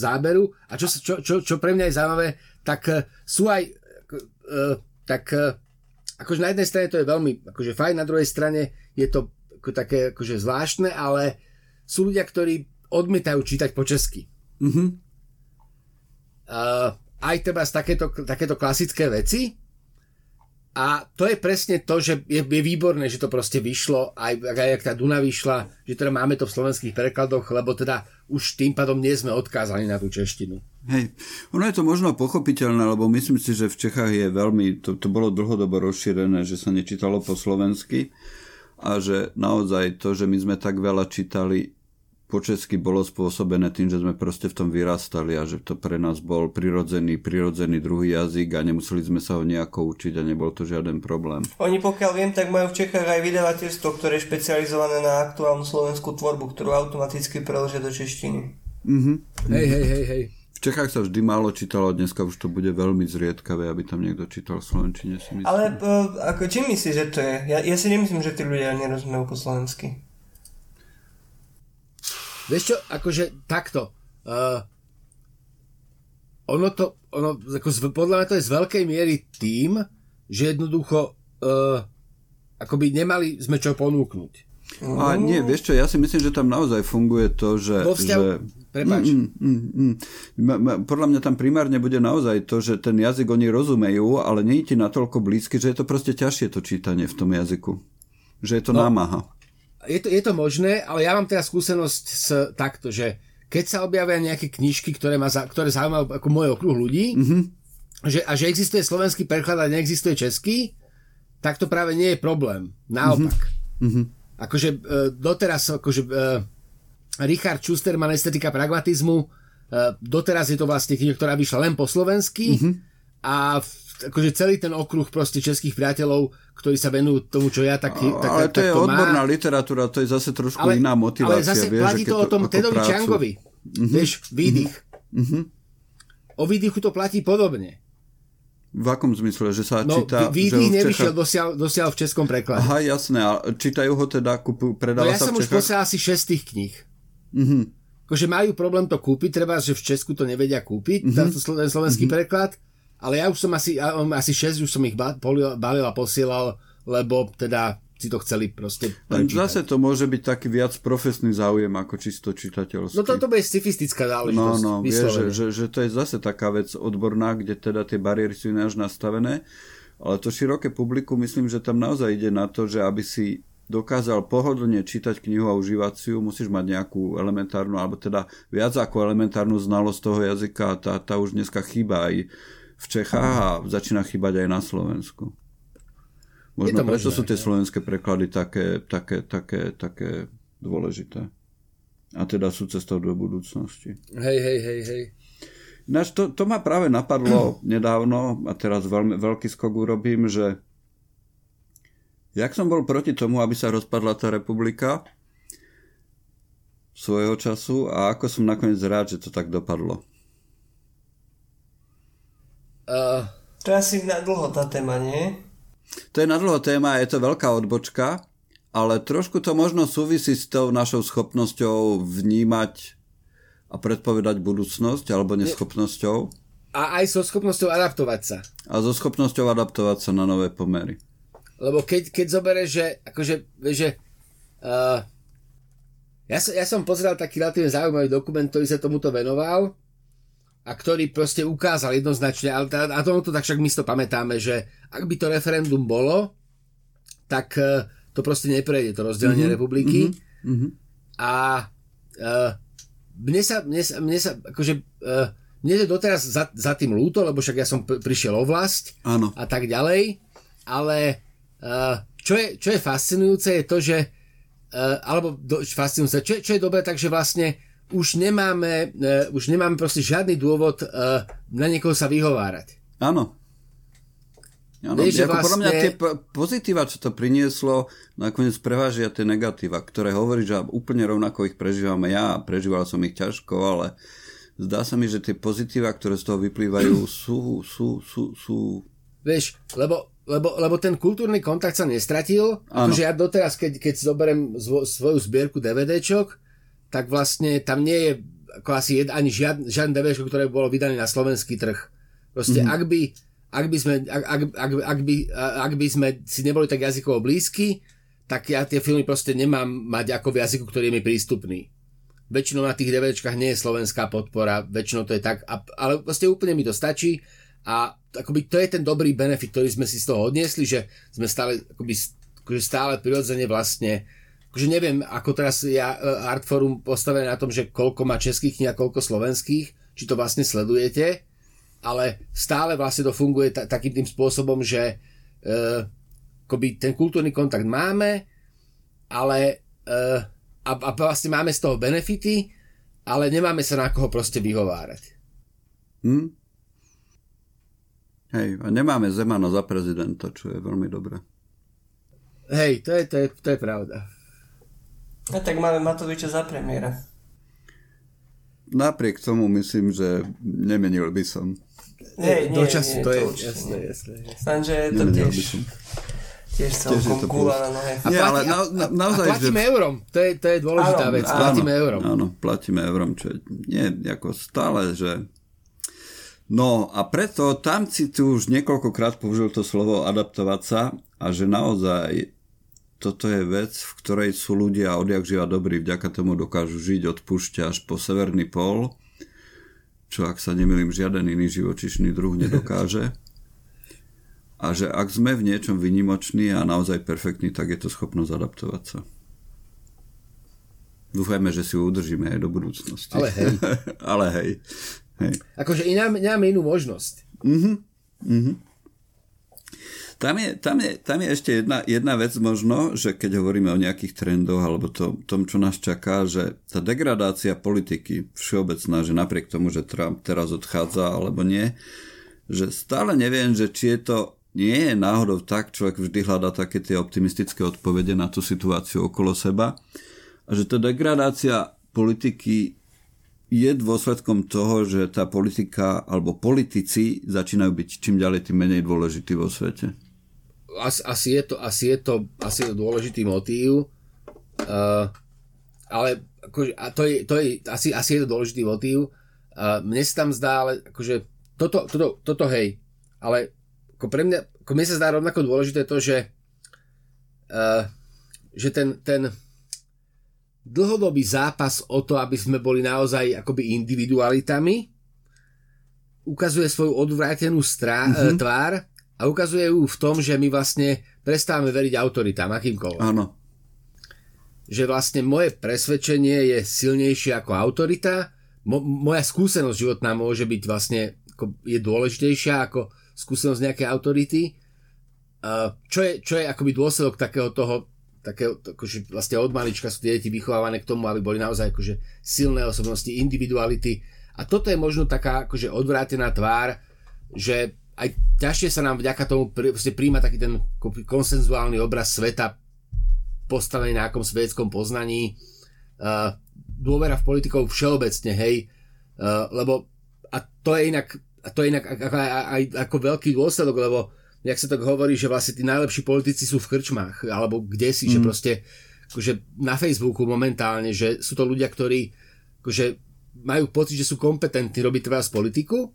záberu. A čo, čo, čo, čo pre mňa je zaujímavé, tak uh, sú aj uh, tak uh, akože na jednej strane to je veľmi akože fajn, na druhej strane je to ako také akože zvláštne, ale sú ľudia, ktorí odmietajú čítať po česky. Mm-hmm. Uh, aj teda takéto, takéto klasické veci. A to je presne to, že je, je výborné, že to proste vyšlo, aj, aj jak tá Duna vyšla, že teda máme to v slovenských prekladoch, lebo teda už tým pádom nie sme odkázaní na tú češtinu. Hej, ono je to možno pochopiteľné, lebo myslím si, že v Čechách je veľmi, to, to bolo dlhodobo rozšírené, že sa nečítalo po slovensky a že naozaj to, že my sme tak veľa čítali po česky bolo spôsobené tým, že sme proste v tom vyrastali a že to pre nás bol prirodzený, prirodzený druhý jazyk a nemuseli sme sa ho nejako učiť a nebol to žiaden problém. Oni pokiaľ viem, tak majú v Čechách aj vydavateľstvo, ktoré je špecializované na aktuálnu slovenskú tvorbu, ktorú automaticky preložia do češtiny. Mm-hmm. Hej, hej, hej, hej. V Čechách sa vždy málo čítalo, dneska už to bude veľmi zriedkavé, aby tam niekto čítal v Slovenčine. Si myslím. Ale uh, ako, čím myslíš, že to je? Ja, ja si nemyslím, že tí ľudia nerozumejú po slovensky. Vieš čo, akože takto. Uh, ono to, ono, ako z, podľa mňa to je z veľkej miery tým, že jednoducho uh, akoby nemali sme čo ponúknuť. A nie, vieš čo, ja si myslím, že tam naozaj funguje to, že... Vo vzťahu, že... Prepáč. Mm, mm, mm, mm. Podľa mňa tam primárne bude naozaj to, že ten jazyk oni rozumejú, ale nie je ti natoľko blízky, že je to proste ťažšie to čítanie v tom jazyku. Že je to no, námaha je to, je to možné, ale ja mám teraz skúsenosť s takto, že keď sa objavia nejaké knižky, ktoré, ma ktoré zaujímajú ako môj okruh ľudí, mm-hmm. že, a že existuje slovenský preklad a neexistuje český, tak to práve nie je problém. Naopak. Mm-hmm. Akože e, doteraz, akože e, Richard Schusterman, estetika pragmatizmu, e, doteraz je to vlastne kniha, ktorá vyšla len po slovensky mm-hmm. a v, akože celý ten okruh proste českých priateľov ktorí sa venujú tomu, čo ja tak... tak ale to tak je to odborná má. literatúra, to je zase trošku ale, iná motivácia. Ale zase vieš, platí to o tom Tedovi prácu. Čangovi. Mm-hmm. Vieš, výdych. Mm-hmm. O výdychu to platí podobne. V akom zmysle? Že sa no, číta... Výdych nevyšiel Čechách... dosiaľ, dosiaľ v českom preklade. Aha, jasné. A čítajú ho teda, kupujú, predáva no, ja sa som už posielal asi 6 tých kníh. Mm-hmm. Akože majú problém to kúpiť, treba, že v Česku to nevedia kúpiť, mm-hmm. ten slovenský mm-hmm. preklad ale ja už som asi, asi 6 už som ich balil a posielal, lebo teda si to chceli proste prečítať. Zase to môže byť taký viac profesný záujem ako čisto čitateľský. No toto bude scifistická záležitosť. No, no, vie, že, že, že to je zase taká vec odborná, kde teda tie bariéry sú ináč nastavené, ale to široké publikum, myslím, že tam naozaj ide na to, že aby si dokázal pohodlne čítať knihu a užívať si ju, musíš mať nejakú elementárnu, alebo teda viac ako elementárnu znalosť toho jazyka, tá, tá už dneska chýba aj v Čechách a začína chýbať aj na Slovensku. Možno preto možné, sú tie slovenské preklady také, také, také, také dôležité. A teda sú cestou do budúcnosti. Hej, hej, hej, hej. Ináč to, to ma práve napadlo nedávno a teraz veľmi, veľký skok urobím, že jak som bol proti tomu, aby sa rozpadla tá republika svojho času a ako som nakoniec rád, že to tak dopadlo. Uh, to je asi na dlho tá téma, nie? To je na dlho téma, je to veľká odbočka, ale trošku to možno súvisí s tou našou schopnosťou vnímať a predpovedať budúcnosť, alebo neschopnosťou. A aj so schopnosťou adaptovať sa. A so schopnosťou adaptovať sa na nové pomery. Lebo keď, keď zoberieš, že akože, že uh, ja, som, ja som pozeral taký relatívne zaujímavý dokument, ktorý sa tomuto venoval a ktorý proste ukázal jednoznačne, ale teda, a to tak však my to pamätáme, že ak by to referendum bolo, tak uh, to proste neprejde, to rozdelenie mm-hmm, republiky. Mm-hmm. A uh, mne sa, mne sa, mne sa akože, uh, mne je doteraz za, za tým lúto, lebo však ja som p- prišiel o vlast Áno. a tak ďalej, ale uh, čo, je, čo je fascinujúce je to, že uh, alebo do, fascinujúce, čo, čo je dobré, takže vlastne už nemáme, uh, už nemáme proste žiadny dôvod uh, na niekoho sa vyhovárať. Áno. Áno, Vieš, ako podľa mňa vlastne- tie p- pozitíva, čo to prinieslo, nakoniec prevážia tie negatíva, ktoré hovorí, že úplne rovnako ich prežívame ja, prežíval som ich ťažko, ale zdá sa mi, že tie pozitíva, ktoré z toho vyplývajú, sú, sú, sú, sú Vieš, lebo, lebo, lebo ten kultúrny kontakt sa nestratil. Áno. Akože ja doteraz, keď, keď zoberiem zvo, svoju zbierku DVDčok, tak vlastne tam nie je ako asi jed, ani žiad, žiadne DVDčko, ktoré by bolo vydané na slovenský trh. Proste mm. ak by ak by, sme, ak, ak, ak, ak, by, ak by sme si neboli tak jazykovo blízky, tak ja tie filmy proste nemám mať ako v jazyku, ktorý je mi prístupný. Väčšinou na tých DVDčkách nie je slovenská podpora, väčšinou to je tak, a, ale proste úplne mi to stačí a akoby to je ten dobrý benefit, ktorý sme si z toho odniesli, že sme stále, akoby, akože stále prirodzene vlastne akože neviem, ako teraz ja e, Artforum postavené na tom, že koľko má českých kníh a koľko slovenských, či to vlastne sledujete, ale stále vlastne to funguje ta- takým tým spôsobom, že e, akoby ten kultúrny kontakt máme, ale e, a, a vlastne máme z toho benefity, ale nemáme sa na koho proste vyhovárať. Hm? Hej, a nemáme Zemana za prezidenta, čo je veľmi dobré. Hej, to je, to je, to je pravda. A tak máme Matoviča za premiéra. Napriek tomu myslím, že nemenil by som. Hej, nie, Do času, nie, to je, určite jasné, nie. jasné, jasné. Lenže je to Nemenil tiež, by som. tiež celkom to gula na nohe. A, Nie, ale na, na, naozaj, a platíme eurom, to je, to je dôležitá Áno, vec, áno. platíme eurom. Áno, platíme eurom, čo je, nie, ako stále, že... No a preto tam si tu už niekoľkokrát použil to slovo adaptovať sa a že naozaj toto je vec, v ktorej sú ľudia odjak živa dobrí, vďaka tomu dokážu žiť od púšťa až po severný pol, čo ak sa nemýlim, žiaden iný živočišný druh nedokáže. A že ak sme v niečom vynimoční a naozaj perfektní, tak je to schopnosť adaptovať sa. Dúfajme, že si ju udržíme aj do budúcnosti. Ale hej. Ale hej. hej. Akože iná, nemáme inú možnosť. Tam je, tam, je, tam je ešte jedna, jedna vec možno, že keď hovoríme o nejakých trendoch alebo to, tom, čo nás čaká, že tá degradácia politiky všeobecná, že napriek tomu, že Trump teraz odchádza alebo nie, že stále neviem, že či je to nie je náhodou tak, človek vždy hľadá také tie optimistické odpovede na tú situáciu okolo seba a že tá degradácia politiky je dôsledkom toho, že tá politika alebo politici začínajú byť čím ďalej tým menej dôležití vo svete. Asi, asi, je to, asi, je to, asi je to dôležitý motív, uh, ale akože, a to je, to je, asi, asi je to dôležitý motív. Uh, mne sa tam zdá, ale akože toto, toto, toto hej, ale ako pre mňa, ako mne sa zdá rovnako dôležité to, že, uh, že ten, ten dlhodobý zápas o to, aby sme boli naozaj akoby individualitami, ukazuje svoju odvrátenú strá- mm-hmm. tvár a ukazuje ju v tom, že my vlastne prestávame veriť autoritám, akýmkoľvek. Áno. Že vlastne moje presvedčenie je silnejšie ako autorita, Mo- moja skúsenosť životná môže byť vlastne, ako je dôležitejšia ako skúsenosť nejakej autority, Uh, čo je, čo je akoby dôsledok takého toho, takého, akože vlastne od malička sú tie deti vychovávané k tomu, aby boli naozaj akože silné osobnosti, individuality. A toto je možno taká akože odvrátená tvár, že aj ťažšie sa nám vďaka tomu pr- príjma taký ten konsenzuálny obraz sveta postavený na akom svedeckom poznaní, uh, dôvera v politikov všeobecne, hej, uh, lebo a to je inak, a to je inak ako, aj, ako veľký dôsledok, lebo jak sa tak hovorí, že vlastne tí najlepší politici sú v krčmách, alebo kde si, mm. že proste akože na Facebooku momentálne, že sú to ľudia, ktorí akože majú pocit, že sú kompetentní robiť teraz politiku,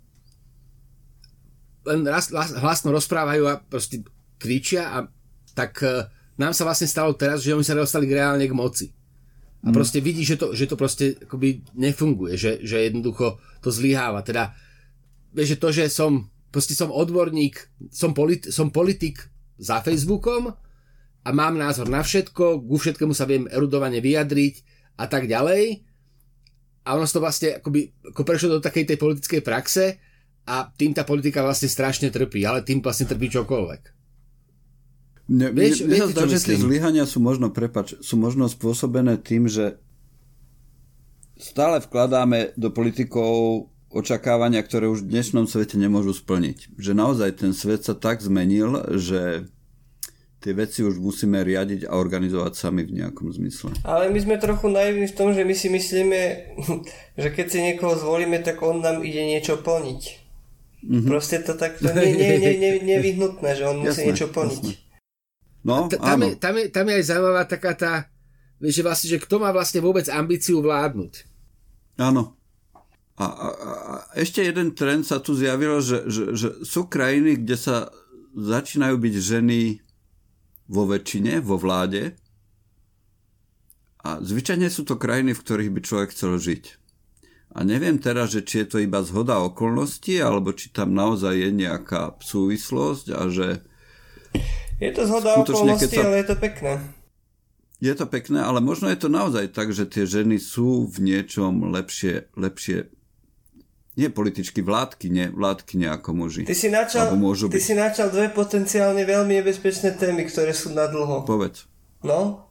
len raz, hlasno rozprávajú a proste kričia a tak uh, nám sa vlastne stalo teraz, že oni sa dostali reálne k moci. A proste vidí, že to, že to proste akoby nefunguje, že, že jednoducho to zlyháva. Teda, vieš, že to, že som proste som odborník, som, polit, som politik za Facebookom a mám názor na všetko, ku všetkému sa viem erudovane vyjadriť a tak ďalej, a ono to vlastne akoby, ako prešlo do takej tej politickej praxe a tým tá politika vlastne strašne trpí, ale tým vlastne trpí čokoľvek. Ne, vieš, mne, viete, zdá, že tie zlyhania sú možno, prepač, sú možno spôsobené tým, že stále vkladáme do politikov očakávania, ktoré už v dnešnom svete nemôžu splniť. Že naozaj ten svet sa tak zmenil, že tie veci už musíme riadiť a organizovať sami v nejakom zmysle. Ale my sme trochu naivní v tom, že my si myslíme, že keď si niekoho zvolíme, tak on nám ide niečo plniť. Mm-hmm. Proste to tak to nie, nie, nie, nie, nevyhnutné, že on musí jasné, niečo plniť. No, t- tam, je, tam, je, tam je aj zaujímavá taká tá, že vlastne, že kto má vlastne vôbec ambíciu vládnuť. Áno. A, a, a ešte jeden trend sa tu zjavil, že, že, že sú krajiny, kde sa začínajú byť ženy vo väčšine, vo vláde. A zvyčajne sú to krajiny, v ktorých by človek chcel žiť. A neviem teraz, že či je to iba zhoda okolností, alebo či tam naozaj je nejaká súvislosť a že... Je to zhoda okolností, sa... ale je to pekné. Je to pekné, ale možno je to naozaj tak, že tie ženy sú v niečom lepšie, lepšie nie političky, vládky, nie, vládky ako muži. Ty si načal, ty byť. si načal dve potenciálne veľmi nebezpečné témy, ktoré sú na dlho. Povedz. No?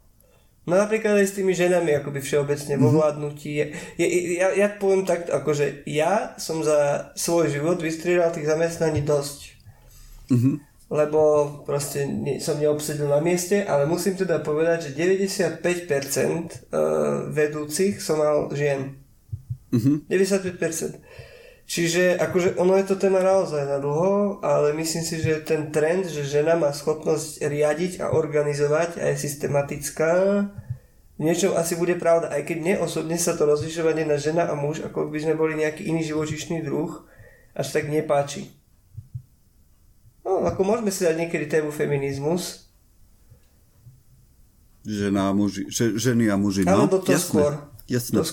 No napríklad aj s tými ženami akoby všeobecne vo mhm. vládnutí. Ja, ja, ja poviem tak, akože ja som za svoj život vystriedal tých zamestnaní dosť. Mm-hmm. Lebo proste ne, som neobsedil na mieste, ale musím teda povedať, že 95% uh, vedúcich som mal žien. Mm-hmm. 95%. Čiže akože ono je to téma naozaj na dlho, ale myslím si, že ten trend, že žena má schopnosť riadiť a organizovať a je systematická, v niečom asi bude pravda, aj keď mne osobne sa to rozlišovanie na žena a muž, ako by sme boli nejaký iný živočišný druh, až tak nepáči. No, ako môžeme si dať niekedy tému feminizmus. Žena a muži, ženy a muži, no, do toho skôr. Jasné,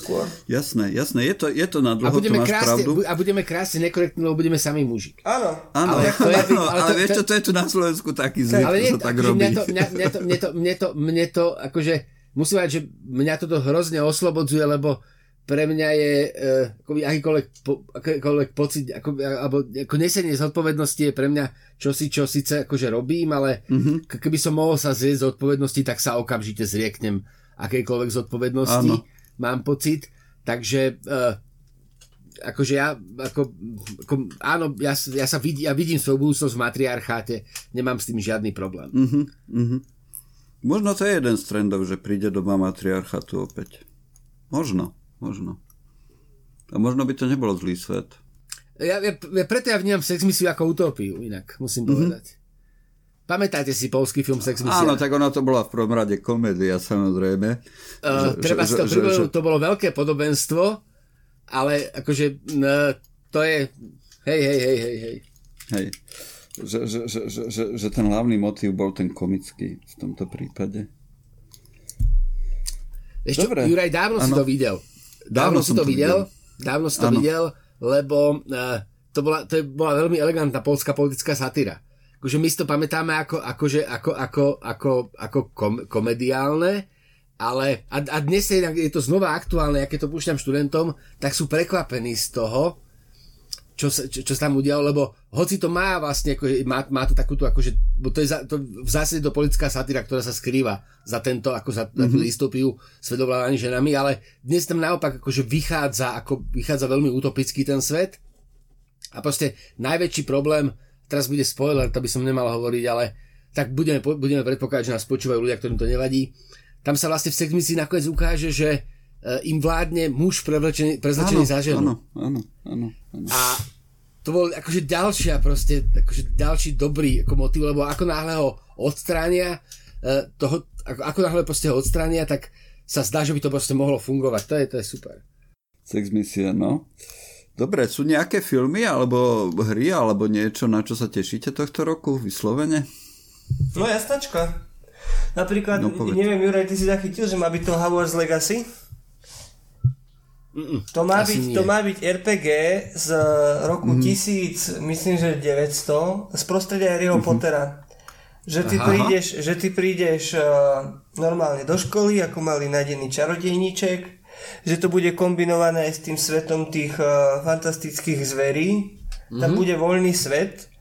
jasné, jasné, je to, je to na dlho, a budeme, to máš krásne, pravdu. a budeme krásne nekorektní, lebo budeme sami muži. Áno. Áno, ale, to je, áno, ale, to, ale vieš čo, to je tu na Slovensku taký zvyk, ale nie, sa tak robí. Mňa to, mňa, mňa, to, mňa, to, mňa, to, mňa to, akože, musím povedať, že mňa toto hrozne oslobodzuje, lebo pre mňa je uh, akoby akýkoľvek, po, akýkoľvek pocit, ako, alebo ako nesenie zodpovednosti je pre mňa čosi, čo síce akože robím, ale mm-hmm. keby som mohol sa zrieť zodpovednosti, tak sa okamžite zrieknem akejkoľvek zodpovednosti, Áno. Mám pocit Takže uh, akože ja, ako, ako, áno, ja, ja sa vidím, ja vidím svoju budúcnosť v matriarcháte, nemám s tým žiadny problém. Uh-huh, uh-huh. Možno to je jeden z trendov, že príde doba matriarchátu opäť. Možno, možno. A možno by to nebolo zlý svet. Ja, ja, ja preto ja vnímam sex misiu ako utopiu, inak, musím mm-hmm. povedať. Pamätáte si polský film Sex Misia? Áno, tak ona to bola v prvom rade komédia, samozrejme. Uh, že, treba si to, že, že, to bolo veľké podobenstvo, ale akože no, to je hej, hej, hej, hej, hej. Hej. Že, že, že, že, že, že ten hlavný motív bol ten komický v tomto prípade. Ešte, Dobre. Juraj, dávno ano. si to videl. Dávno, dávno si to videl, videl. Dávno si to ano. videl, lebo uh, to, bola, to bola veľmi elegantná polská politická satíra akože my si to pamätáme ako, akože, ako, ako, ako, ako kom, komediálne, ale a, a dnes je, je to znova aktuálne, ja keď to púšťam študentom, tak sú prekvapení z toho, čo čo, čo sa tam udialo, lebo hoci to má vlastne, ako, má, má to takúto, akože, bo to je za, to v zásade to politická satíra, ktorá sa skrýva za tento, ako za mm-hmm. listopiu svedovládaní ženami, ale dnes tam naopak akože vychádza, ako vychádza veľmi utopický ten svet a proste najväčší problém teraz bude spoiler, to by som nemal hovoriť, ale tak budeme, budeme predpokladať, že nás počúvajú ľudia, ktorým to nevadí. Tam sa vlastne v segmisii nakoniec ukáže, že e, im vládne muž prevlečený, prezlečený za ženu. Áno, áno, áno, áno. A to bol akože ďalšia proste, akože ďalší dobrý ako motiv, lebo ako náhle ho odstránia, e, toho, ako, ako náhle proste ho odstránia, tak sa zdá, že by to proste mohlo fungovať. To je, to je super. Sex misia, no. Dobre, sú nejaké filmy alebo hry alebo niečo, na čo sa tešíte tohto roku vyslovene? No jasnačka. Napríklad, no, neviem, Juraj, ty si zachytil, že má byť to Hogwarts Legacy? Mm-mm, to, má byť, to má byť RPG z roku mm. 1000, myslím, že 900, z prostredia Harryho mm-hmm. Pottera. Že ty Aha. prídeš, že ty prídeš uh, normálne do školy, ako malý nadený čarodejníček, že to bude kombinované aj s tým svetom tých uh, fantastických zverí. Mm-hmm. Tam bude voľný svet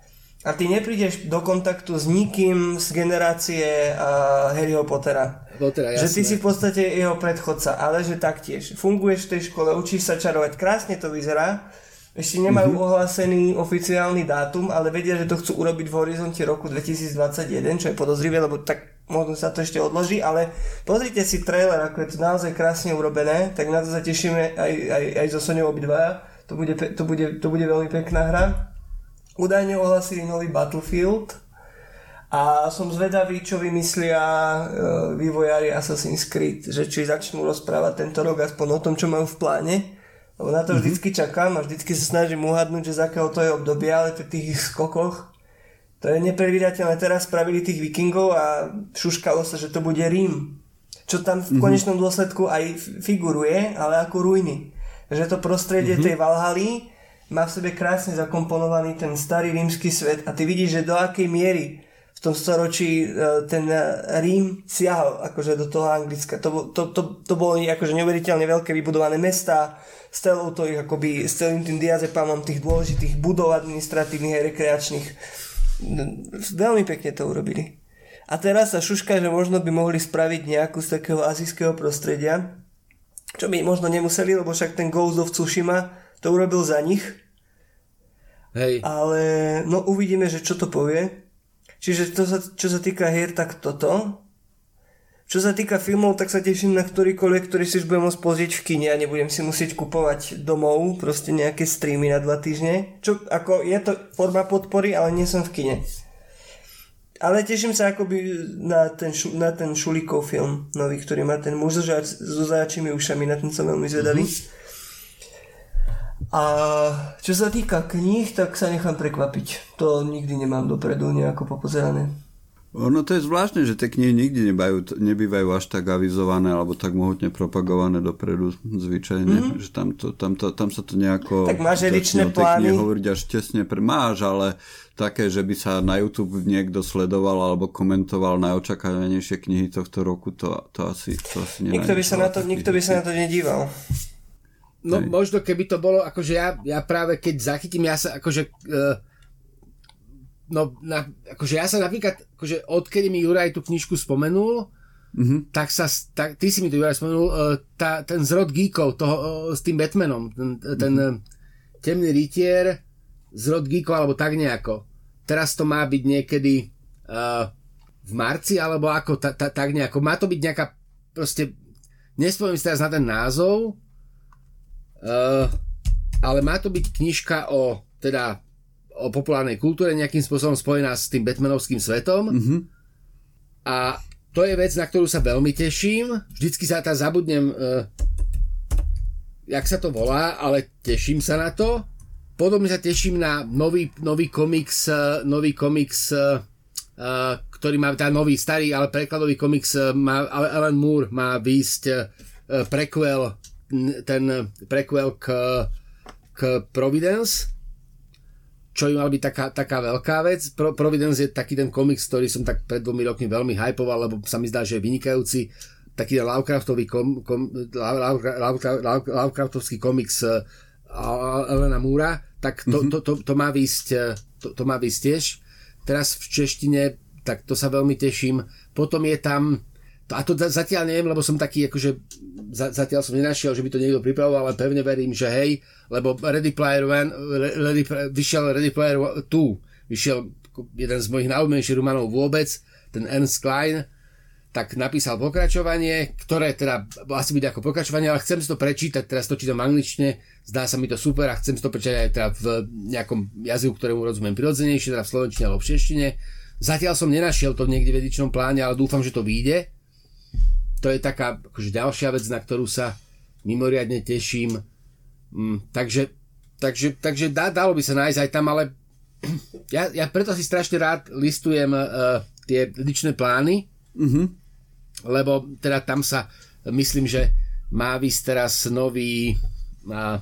a ty neprídeš do kontaktu s nikým z generácie uh, Harryho Pottera. Pottera že ty si v podstate jeho predchodca, ale že taktiež funguješ v tej škole, učíš sa čarovať, krásne to vyzerá, ešte nemajú mm-hmm. ohlásený oficiálny dátum, ale vedia, že to chcú urobiť v horizonte roku 2021, čo je podozrivé, lebo tak možno sa to ešte odloží, ale pozrite si trailer, ako je to naozaj krásne urobené, tak na to sa tešíme aj, aj, aj so Soňou obidvaja. To bude, to, bude, to bude veľmi pekná hra. Údajne ohlasili nový Battlefield a som zvedavý, čo vymyslia uh, vývojári Assassin's Creed, že či začnú rozprávať tento rok aspoň o tom, čo majú v pláne lebo na to mm-hmm. vždycky čakám a vždycky sa snažím uhadnúť, že z akého to je obdobia, ale pri tých skokoch to je nepredvídateľné. Teraz spravili tých vikingov a šuškalo sa, že to bude Rím. Čo tam v mm-hmm. konečnom dôsledku aj figuruje, ale ako ruiny. Že to prostredie mm-hmm. tej Valhaly má v sebe krásne zakomponovaný ten starý rímsky svet a ty vidíš, že do akej miery v tom storočí e, ten Rím siahal akože do toho Anglicka. To, to, to, to bolo akože neuveriteľne veľké vybudované mesta, s celou to ich akoby, s celým tým diazepamom tých dôležitých budov administratívnych a rekreačných. Veľmi pekne to urobili. A teraz sa šuška, že možno by mohli spraviť nejakú z takého azijského prostredia, čo by možno nemuseli, lebo však ten Ghost of Tsushima to urobil za nich. Hej. Ale no uvidíme, že čo to povie. Čiže to sa, čo sa týka hier, tak toto. Čo sa týka filmov, tak sa teším na ktorýkoľvek, ktorý si už budem môcť pozrieť v kine a nebudem si musieť kupovať domov proste nejaké streamy na dva týždne. Čo ako je to forma podpory, ale nie som v kine. Ale teším sa akoby na ten, na ten Šulikov film nový, ktorý má ten muž so zajačími ušami, na ten som veľmi zvedavý. Mm-hmm. A čo sa týka kníh, tak sa nechám prekvapiť. To nikdy nemám dopredu nejako popozerané. Ono to je zvláštne, že tie knihy nikdy nebývajú, nebývajú až tak avizované alebo tak mohutne propagované dopredu zvyčajne, mm. že tam, to, tam, to, tam sa to nejako... Tak máš edičné plány. hovoriť až tesne pre... Máš, ale také, že by sa na YouTube niekto sledoval alebo komentoval najočakávanejšie knihy tohto roku, to, to asi, to asi nikto by, sa na to, nikto by sa na to nedíval. No Hej. možno keby to bolo, akože ja, ja práve keď zachytím, ja sa akože... Uh, no, na, akože ja sa napríklad, akože odkedy mi Juraj tú knižku spomenul, mm-hmm. tak sa, tak, ty si mi to Juraj spomenul, uh, tá, ten zrod geekov toho, uh, s tým Batmanom, ten, ten mm-hmm. temný rytier, zrod geekov, alebo tak nejako. Teraz to má byť niekedy uh, v marci, alebo ako, ta, ta, tak nejako. Má to byť nejaká, proste, nespomínam si teraz na ten názov, uh, ale má to byť knižka o, teda, o populárnej kultúre nejakým spôsobom spojená s tým Batmanovským svetom. Mm-hmm. A to je vec, na ktorú sa veľmi teším. Vždycky sa tá zabudnem, uh, jak sa to volá, ale teším sa na to. Podobne sa teším na nový, nový komiks, uh, nový komiks, uh, ktorý má, tá nový, starý, ale prekladový komiks, má, Alan Moore má výjsť prequel, ten prequel k, k Providence čo by mal byť taká, taká veľká vec. Pro, Providence je taký ten komiks, ktorý som tak pred dvomi rokmi veľmi hypoval, lebo sa mi zdá, že je vynikajúci. Taký ten Lovecraftový kom, kom, Lovecraftovský komiks uh, Elena Múra, tak to, mm-hmm. to, to, to, má výsť, eh, to, to má výsť tiež. Teraz v češtine, tak to sa veľmi teším. Potom je tam a to zatiaľ neviem, lebo som taký, akože zatiaľ som nenašiel, že by to niekto pripravoval, ale pevne verím, že hej, lebo Ready Player One, Ready, vyšiel Ready Player 2, vyšiel jeden z mojich najobľúbenejších romanov vôbec, ten Ernst Klein, tak napísal pokračovanie, ktoré teda asi bude ako pokračovanie, ale chcem si to prečítať, teraz to čítam anglične, zdá sa mi to super a chcem si to prečítať aj teda v nejakom jazyku, ktorému rozumiem prirodzenejšie, teda v slovenčine alebo v češtine. Zatiaľ som nenašiel to niekde v edičnom pláne, ale dúfam, že to vyjde to je taká akože ďalšia vec, na ktorú sa mimoriadne teším. Mm, takže, takže, takže dá, dalo by sa nájsť aj tam, ale ja, ja preto si strašne rád listujem uh, tie ličné plány, uh-huh. lebo teda tam sa myslím, že má vysť teraz nový uh,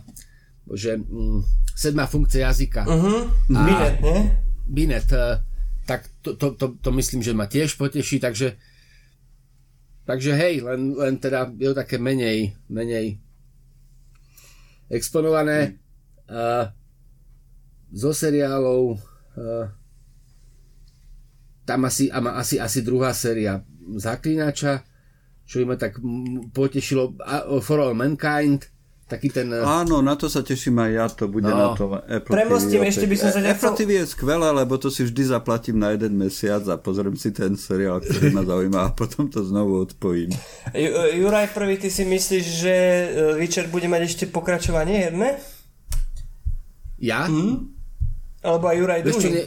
bože, um, sedmá funkcia jazyka. Uh-huh. A, Binet, ne? Binet, uh, tak to, to, to, to myslím, že ma tiež poteší, takže Takže hej, len, len teda je to také menej, menej exponované. Uh, zo seriálov uh, tam asi, asi, asi druhá séria Zaklinača, čo ma tak potešilo. For All Mankind, taký ten... Eh, Áno, na to sa teším aj ja, to bude no. na tom Apple Premostím, TV. ešte by som sa nechal... Apple TV je skvelé, lebo to si vždy zaplatím na jeden mesiac a pozriem si ten seriál, ktorý ma zaujíma a potom to znovu odpojím. Juraj, prvý, ty si myslíš, že eh, Witcher bude mať ešte pokračovanie jedné? Ja? Hmm? Alebo aj Juraj druhý? Ne,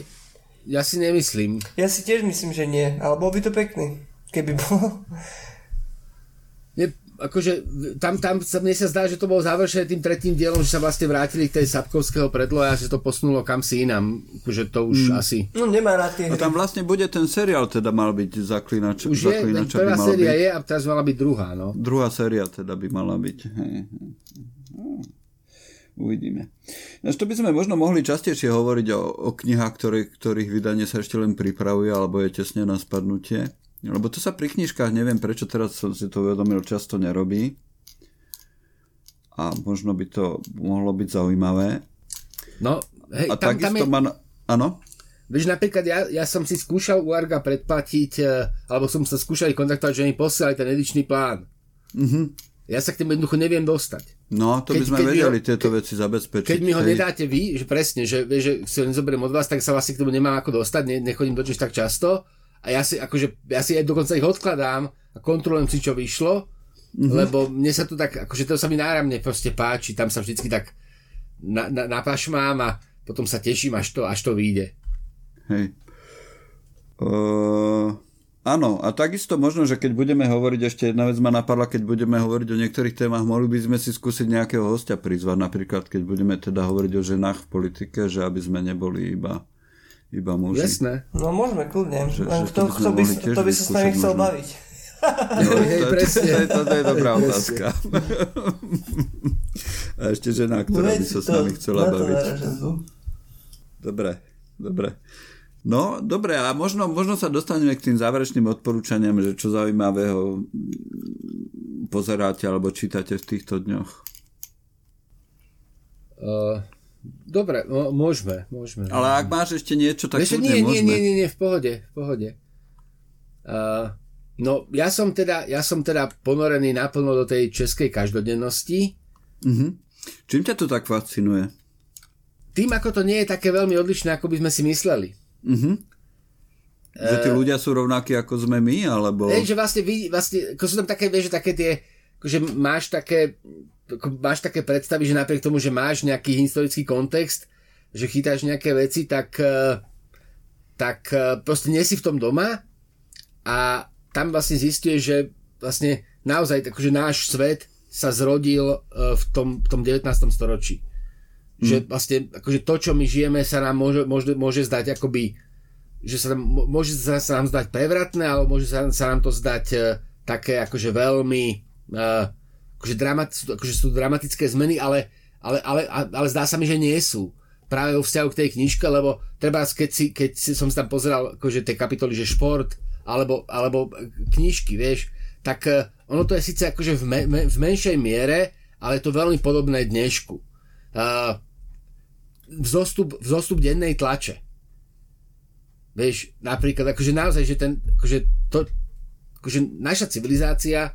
ja si nemyslím. Ja si tiež myslím, že nie, ale bol by to pekný, keby bol akože tam, tam sa, mne sa zdá, že to bolo završené tým tretím dielom, že sa vlastne vrátili k tej Sapkovského predloja a že to posunulo kam si inám. Akože to už mm. asi... No nemá na tie No tam vlastne bude ten seriál teda mal byť Zaklinač. Už je, prvá séria byť. je a teraz mala byť druhá, no. Druhá séria teda by mala byť. Hej. Uvidíme. Naž to by sme možno mohli častejšie hovoriť o, o knihách, ktoré, ktorých vydanie sa ešte len pripravuje alebo je tesne na spadnutie. Lebo to sa pri knižkách, neviem prečo teraz som si to uvedomil, často nerobí. A možno by to mohlo byť zaujímavé. No, hej, a tam, takisto tam je... ma... Áno? Vieš, napríklad ja, ja som si skúšal u Arga predplatiť, e, alebo som sa skúšal kontaktovať, že mi posielali ten edičný plán. Mm-hmm. Ja sa k tým jednoducho neviem dostať. No, to keď, by sme vedeli ho, tieto veci zabezpečiť. Keď mi ho hej. nedáte vy, že presne, že, že si ho nezoberiem od vás, tak sa vlastne k tomu nemám ako dostať, ne, nechodím do tak často a ja si, akože, ja si aj dokonca ich odkladám a kontrolujem si, čo vyšlo, mm-hmm. lebo mne sa to tak, akože to sa mi náramne proste páči, tam sa vždycky tak na, na, napašmám a potom sa teším, až to, až to vyjde. Hej. Uh, áno, a takisto možno, že keď budeme hovoriť, ešte jedna vec ma napadla, keď budeme hovoriť o niektorých témach, mohli by sme si skúsiť nejakého hostia prizvať, napríklad keď budeme teda hovoriť o ženách v politike, že aby sme neboli iba iba muži. Jasné. No môžeme, kľudne. Že, že kto, kto, by, kto by sa s nami chcel možno. baviť? No, hej, to, presne. To, to, to je dobrá hej, otázka. A ešte žena, ktorá by sa s nami chcela baviť. Dobre, dobre. No, dobre, a možno, možno sa dostaneme k tým záverečným odporúčaniam, že čo zaujímavého pozeráte alebo čítate v týchto dňoch. Uh, Dobre, no, môžeme, môžeme. Ale ak máš ešte niečo, tak Vieš, nie, nie, nie, nie, nie, v pohode, v pohode. Uh, no, ja som teda, ja som teda ponorený naplno do tej českej každodennosti. Uh-huh. Čím ťa to tak fascinuje? Tým, ako to nie je také veľmi odlišné, ako by sme si mysleli. Uh-huh. Že tí ľudia sú rovnakí, ako sme my, alebo... Je, že vlastne, vlastne ako sú tam také, vieš, také tie, akože máš také máš také predstavy, že napriek tomu, že máš nejaký historický kontext, že chytáš nejaké veci, tak, e, tak e, proste nie si v tom doma a tam vlastne zistuješ, že vlastne naozaj akože náš svet sa zrodil e, v tom, v tom 19. storočí. Mm. Že vlastne akože to, čo my žijeme, sa nám môže, môže, môže zdať akoby že sa nám, môže sa, sa nám zdať prevratné, ale môže sa, sa nám to zdať uh, také akože veľmi uh, akože, dramat, akože sú dramatické zmeny, ale, ale, ale, ale zdá sa mi, že nie sú práve vo vzťahu k tej knižke, lebo treba, keď, si, keď si, som tam pozeral akože tie kapitoly, že šport, alebo, alebo knižky, vieš, tak uh, ono to je síce akože v, me, me, v menšej miere, ale je to veľmi podobné dnešku. Uh, vzostup, vzostup dennej tlače. Vieš, napríklad, akože naozaj, že ten, akože to, akože naša civilizácia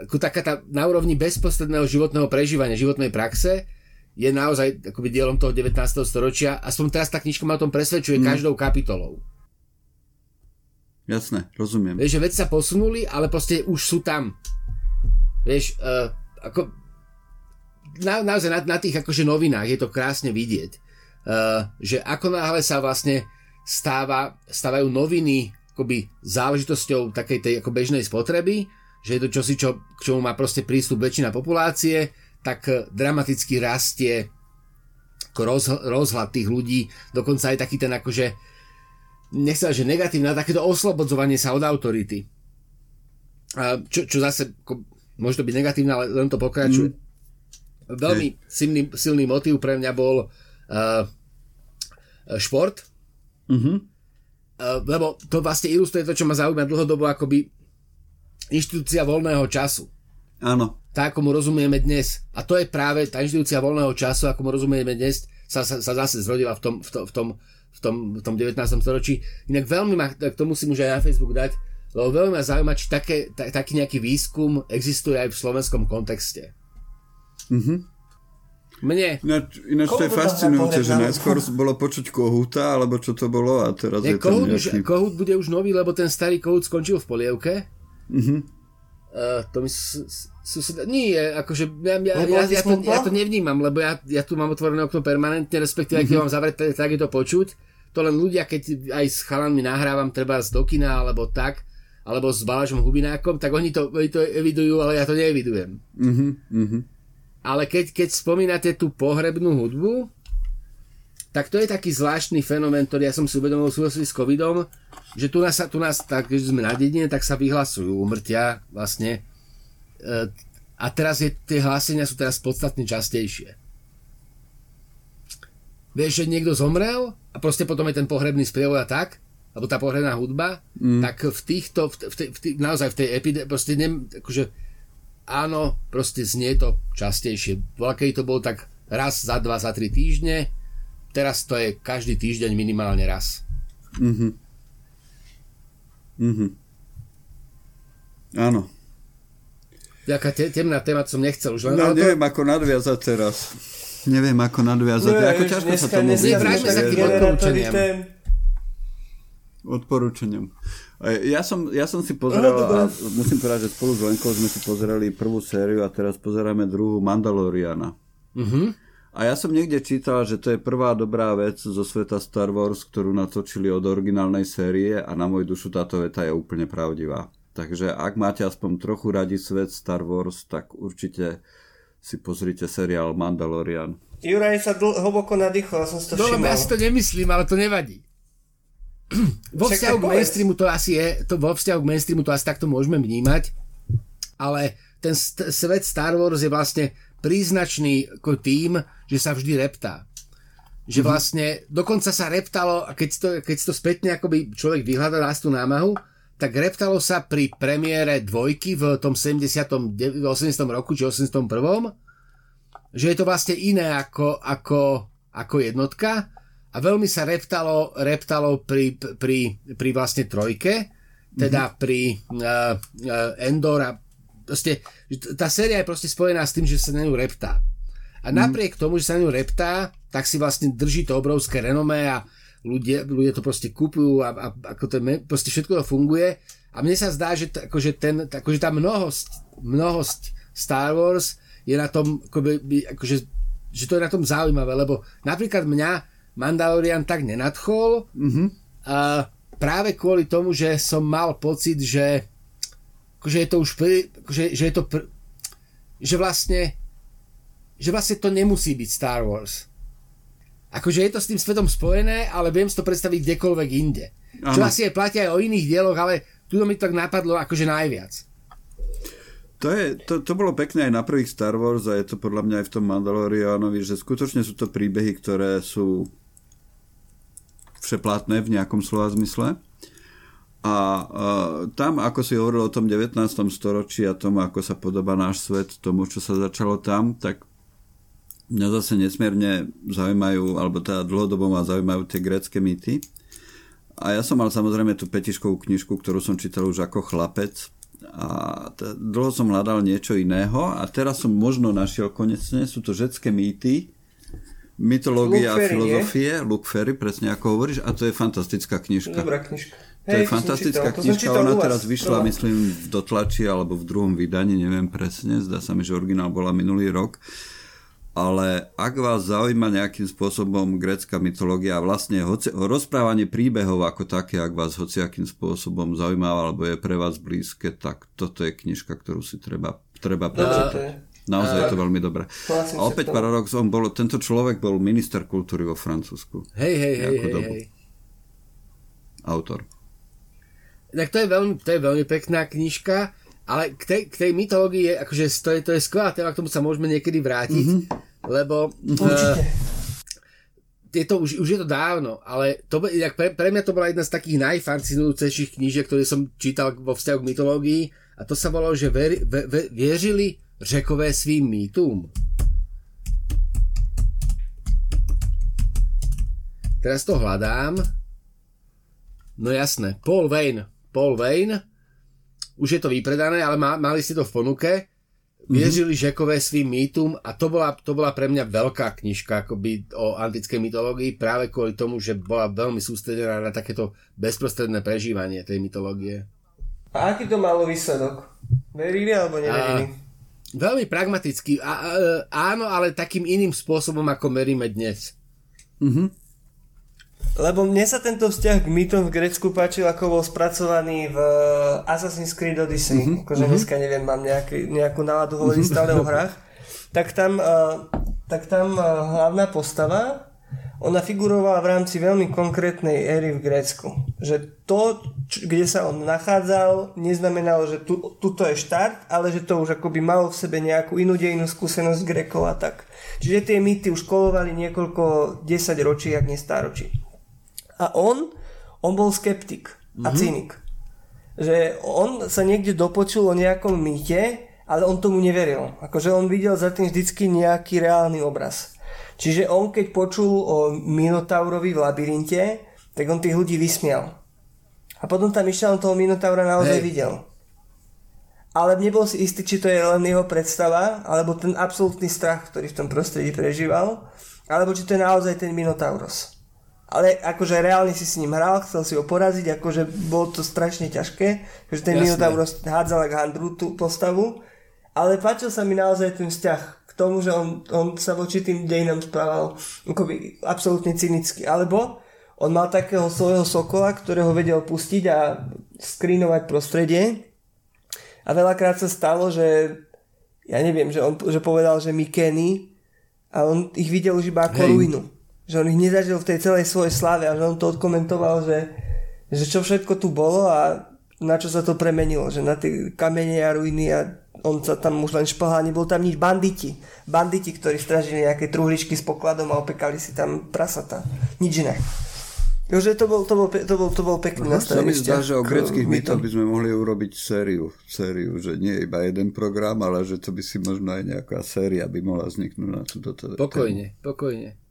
ako taká tá na úrovni bezprostredného životného prežívania, životnej praxe, je naozaj akoby dielom toho 19. storočia. Aspoň teraz tá knižka ma o tom presvedčuje mm. každou kapitolou. Jasné, rozumiem. Vieš, že veci sa posunuli, ale proste už sú tam. Vieš, uh, ako na, naozaj na, na tých akože novinách je to krásne vidieť, uh, že ako náhle sa vlastne stáva, stávajú noviny akoby záležitosťou takej tej ako bežnej spotreby, že je to čosi, čo, k čomu má proste prístup väčšina populácie, tak eh, dramaticky rastie roz, rozhľad tých ľudí, dokonca aj taký ten akože nechcem že negatívne, ale takéto oslobodzovanie sa od autority. Čo, čo zase, ako, môže to byť negatívne, ale len to pokračuje. Mm. Veľmi silný, silný motív pre mňa bol uh, šport, mm-hmm. uh, lebo to vlastne ilustruje to, čo ma zaujíma dlhodobo, akoby inštitúcia voľného času. Áno. tak, ako mu rozumieme dnes. A to je práve tá inštitúcia voľného času, ako mu rozumieme dnes, sa, sa, sa zase zrodila v tom, v, to, v, tom, v, tom, v tom 19. storočí. Inak veľmi ma, k tomu si už aj na Facebook dať, lebo veľmi ma zaujíma, či také, ta, taký nejaký výskum existuje aj v slovenskom kontexte. Mhm. Mne. Ináč, ináč to je fascinujúce, že najskôr bolo počuť kohúta, alebo čo to bolo a teraz Nie, je kohút, nejaký... už, kohút bude už nový, lebo ten starý kohút skončil v polievke. Mhm. Uh, to mi suseda... Nie, akože ja, ja, Lebo ja, ja, to, ja to nevnímam, lebo ja, ja tu mám otvorené okno permanentne, respektíve keď mám zavreté, tak je to počuť. To len ľudia, keď aj s chalanmi nahrávam treba z do kina, alebo tak, alebo s Balažom Hubinákom, tak oni to, oni to evidujú, ale ja to neevidujem. Mhm, mhm. Ale keď, keď spomínate tú pohrebnú hudbu, tak to je taký zvláštny fenomén, ktorý ja som si uvedomil v súvislosti s covidom, že tu nás, tu nás tak, keď sme na dedine, tak sa vyhlasujú umrtia vlastne. E, a teraz je, tie hlásenia sú teraz podstatne častejšie. Vieš, že niekto zomrel a proste potom je ten pohrebný spriev a tak, alebo tá pohrebná hudba, mm. tak v týchto, v, v, v, v, naozaj v tej epidémii, proste nem, akože áno, proste znie to častejšie. Keď to bolo tak raz za dva, za tri týždne, teraz to je každý týždeň minimálne raz. Mhm. Mhm. Áno. Taká te, temná téma, som nechcel už len. No, ale to, neviem, ako nadviazať teraz. Neviem, ako nadviazať. No, ako ťažko sa tomu Vráťme sa k odporúčaniam. odporúčaniam. E, Ja som, ja som si pozeral, Aha, dobre. a musím povedať, že spolu s Lenkou sme si pozerali prvú sériu a teraz pozeráme druhú Mandaloriana. Mhm. A ja som niekde čítal, že to je prvá dobrá vec zo sveta Star Wars, ktorú natočili od originálnej série a na moju dušu táto veta je úplne pravdivá. Takže ak máte aspoň trochu radi svet Star Wars, tak určite si pozrite seriál Mandalorian. Juraj sa dl- hlboko nadýchol, ja som si to No, všimol. ja si to nemyslím, ale to nevadí. vo vzťahu k mainstreamu to asi je, to vo vzťahu k mainstreamu to asi takto môžeme vnímať, ale ten st- svet Star Wars je vlastne príznačný tým, že sa vždy reptá. Že vlastne, dokonca sa reptalo, a keď to, keď to spätne akoby človek vyhľadá nás tú námahu, tak reptalo sa pri premiére dvojky v tom 70. 80. roku, či 81 že je to vlastne iné ako, ako, ako jednotka a veľmi sa reptalo, reptalo pri, pri, pri vlastne trojke, teda mm-hmm. pri uh, uh, Endor a proste, tá séria je proste spojená s tým, že sa na ňu reptá. A napriek tomu, že sa na ňu reptá, tak si vlastne drží to obrovské renomé a ľudia, ľudia to proste kupujú a, a ako to, proste všetko to funguje. A mne sa zdá, že, t- akože, ten, akože tá mnohosť, mnohosť Star Wars je na tom, akoby, akože, že to je na tom zaujímavé, lebo napríklad mňa Mandalorian tak nenadchol Mhm. a práve kvôli tomu, že som mal pocit, že akože je to už pri, akože, že je to pr, že vlastne že vlastne to nemusí byť Star Wars. Akože je to s tým svetom spojené, ale viem si to predstaviť kdekoľvek inde. Čo Áno. asi aj platia aj o iných dieloch, ale tu mi to tak napadlo akože najviac. To, je, to, to bolo pekné aj na prvých Star Wars a je to podľa mňa aj v tom Mandalorianovi, že skutočne sú to príbehy, ktoré sú všeplátne v nejakom slova zmysle. A uh, tam, ako si hovoril o tom 19. storočí a tomu, ako sa podobá náš svet tomu, čo sa začalo tam, tak mňa zase nesmierne zaujímajú, alebo teda dlhodobo ma zaujímajú tie grécké mýty. A ja som mal samozrejme tú petiškovú knižku, ktorú som čítal už ako chlapec a t- dlho som hľadal niečo iného a teraz som možno našiel konečne, sú to žetské mýty, mytológia a Ferry, filozofie, Luke Ferry, presne ako hovoríš, a to je fantastická knižka. Dobrá knižka. To je Hej, fantastická čítal. Knižka, ona vás. teraz vyšla, Prvá. myslím, v dotlači alebo v druhom vydaní, neviem presne, zdá sa mi, že originál bola minulý rok. Ale ak vás zaujíma nejakým spôsobom grécka mytológia a vlastne hoci, rozprávanie príbehov ako také, ak vás hociakým spôsobom zaujíma alebo je pre vás blízke, tak toto je knižka, ktorú si treba, treba prečítať. Naozaj je to veľmi dobré. A opäť paradox, on bol, tento človek bol minister kultúry vo Francúzsku. Hej, hej, hej, hej, hej. Autor. Tak to je veľmi, to je veľmi pekná knižka, ale k tej, k tej mytológii je, akože to je, to je skvelá téma, k tomu sa môžeme niekedy vrátiť, mm-hmm. lebo uh, je to, už, už je to dávno, ale to, pre, pre mňa to bola jedna z takých najfascinujúcejších knížiek, ktoré som čítal vo vzťahu k mytológii a to sa volalo, že veri, ve, ve, vierili řekové svým mýtům. Teraz to hľadám. No jasné, Paul Wayne. Paul Wayne. Už je to vypredané, ale má, mali si to v ponuke. Vierili mm-hmm. Žekové svým mýtum a to bola, to bola pre mňa veľká knižka akoby o antickej mytológii práve kvôli tomu, že bola veľmi sústredená na takéto bezprostredné prežívanie tej mytológie. A aký to malo výsledok? Verili alebo neverili? A, veľmi pragmatický. A, a, áno, ale takým iným spôsobom, ako meríme dnes. Mhm. Lebo mne sa tento vzťah k mýtom v Grecku páčil, ako bol spracovaný v Assassin's Creed Odyssey. Mm-hmm. Akože mm-hmm. dneska neviem, mám nejaký, nejakú náladu hovoriť stále o hrách. Tak tam, uh, tak tam uh, hlavná postava, ona figurovala v rámci veľmi konkrétnej éry v Grécku. Že to, č- kde sa on nachádzal, neznamenalo, že tu, tuto je štart, ale že to už akoby malo v sebe nejakú inú dejnú skúsenosť Grekov a tak. Čiže tie mýty už kolovali niekoľko desať ročí, ak nie stáročí. A on, on bol skeptik a mm-hmm. cynik. Že on sa niekde dopočul o nejakom mýte, ale on tomu neveril. Akože on videl za tým vždycky nejaký reálny obraz. Čiže on keď počul o Minotaurovi v labyrinte, tak on tých ľudí vysmial. A potom tam išiel, on toho Minotaura naozaj Hej. videl. Ale nebol si istý, či to je len jeho predstava, alebo ten absolútny strach, ktorý v tom prostredí prežíval, alebo či to je naozaj ten Minotauros ale akože reálne si s ním hral, chcel si ho poraziť, akože bolo to strašne ťažké, že ten Minotaur hádzal ako handru tú postavu, ale páčil sa mi naozaj ten vzťah k tomu, že on, on sa voči tým dejinám správal akoby absolútne cynicky, alebo on mal takého svojho sokola, ktorého vedel pustiť a skrínovať prostredie. A veľakrát sa stalo, že ja neviem, že on že povedal, že Mikeny a on ich videl už iba ako Hej. ruinu že on ich nezažil v tej celej svojej slave a že on to odkomentoval, že, že čo všetko tu bolo a na čo sa to premenilo, že na tie kamene a ruiny a on sa tam už len šplhal, nebol tam nič banditi. Banditi, ktorí stražili nejaké truhličky s pokladom a opekali si tam prasata. Nič iné. Takže to bol, to bol, to bol, to bol pekný no, nastavený mi zdá, že o greckých mýtoch by sme mohli urobiť sériu, sériu, že nie iba jeden program, ale že to by si možno aj nejaká séria by mohla vzniknúť na túto tému. Pokojne, pokojne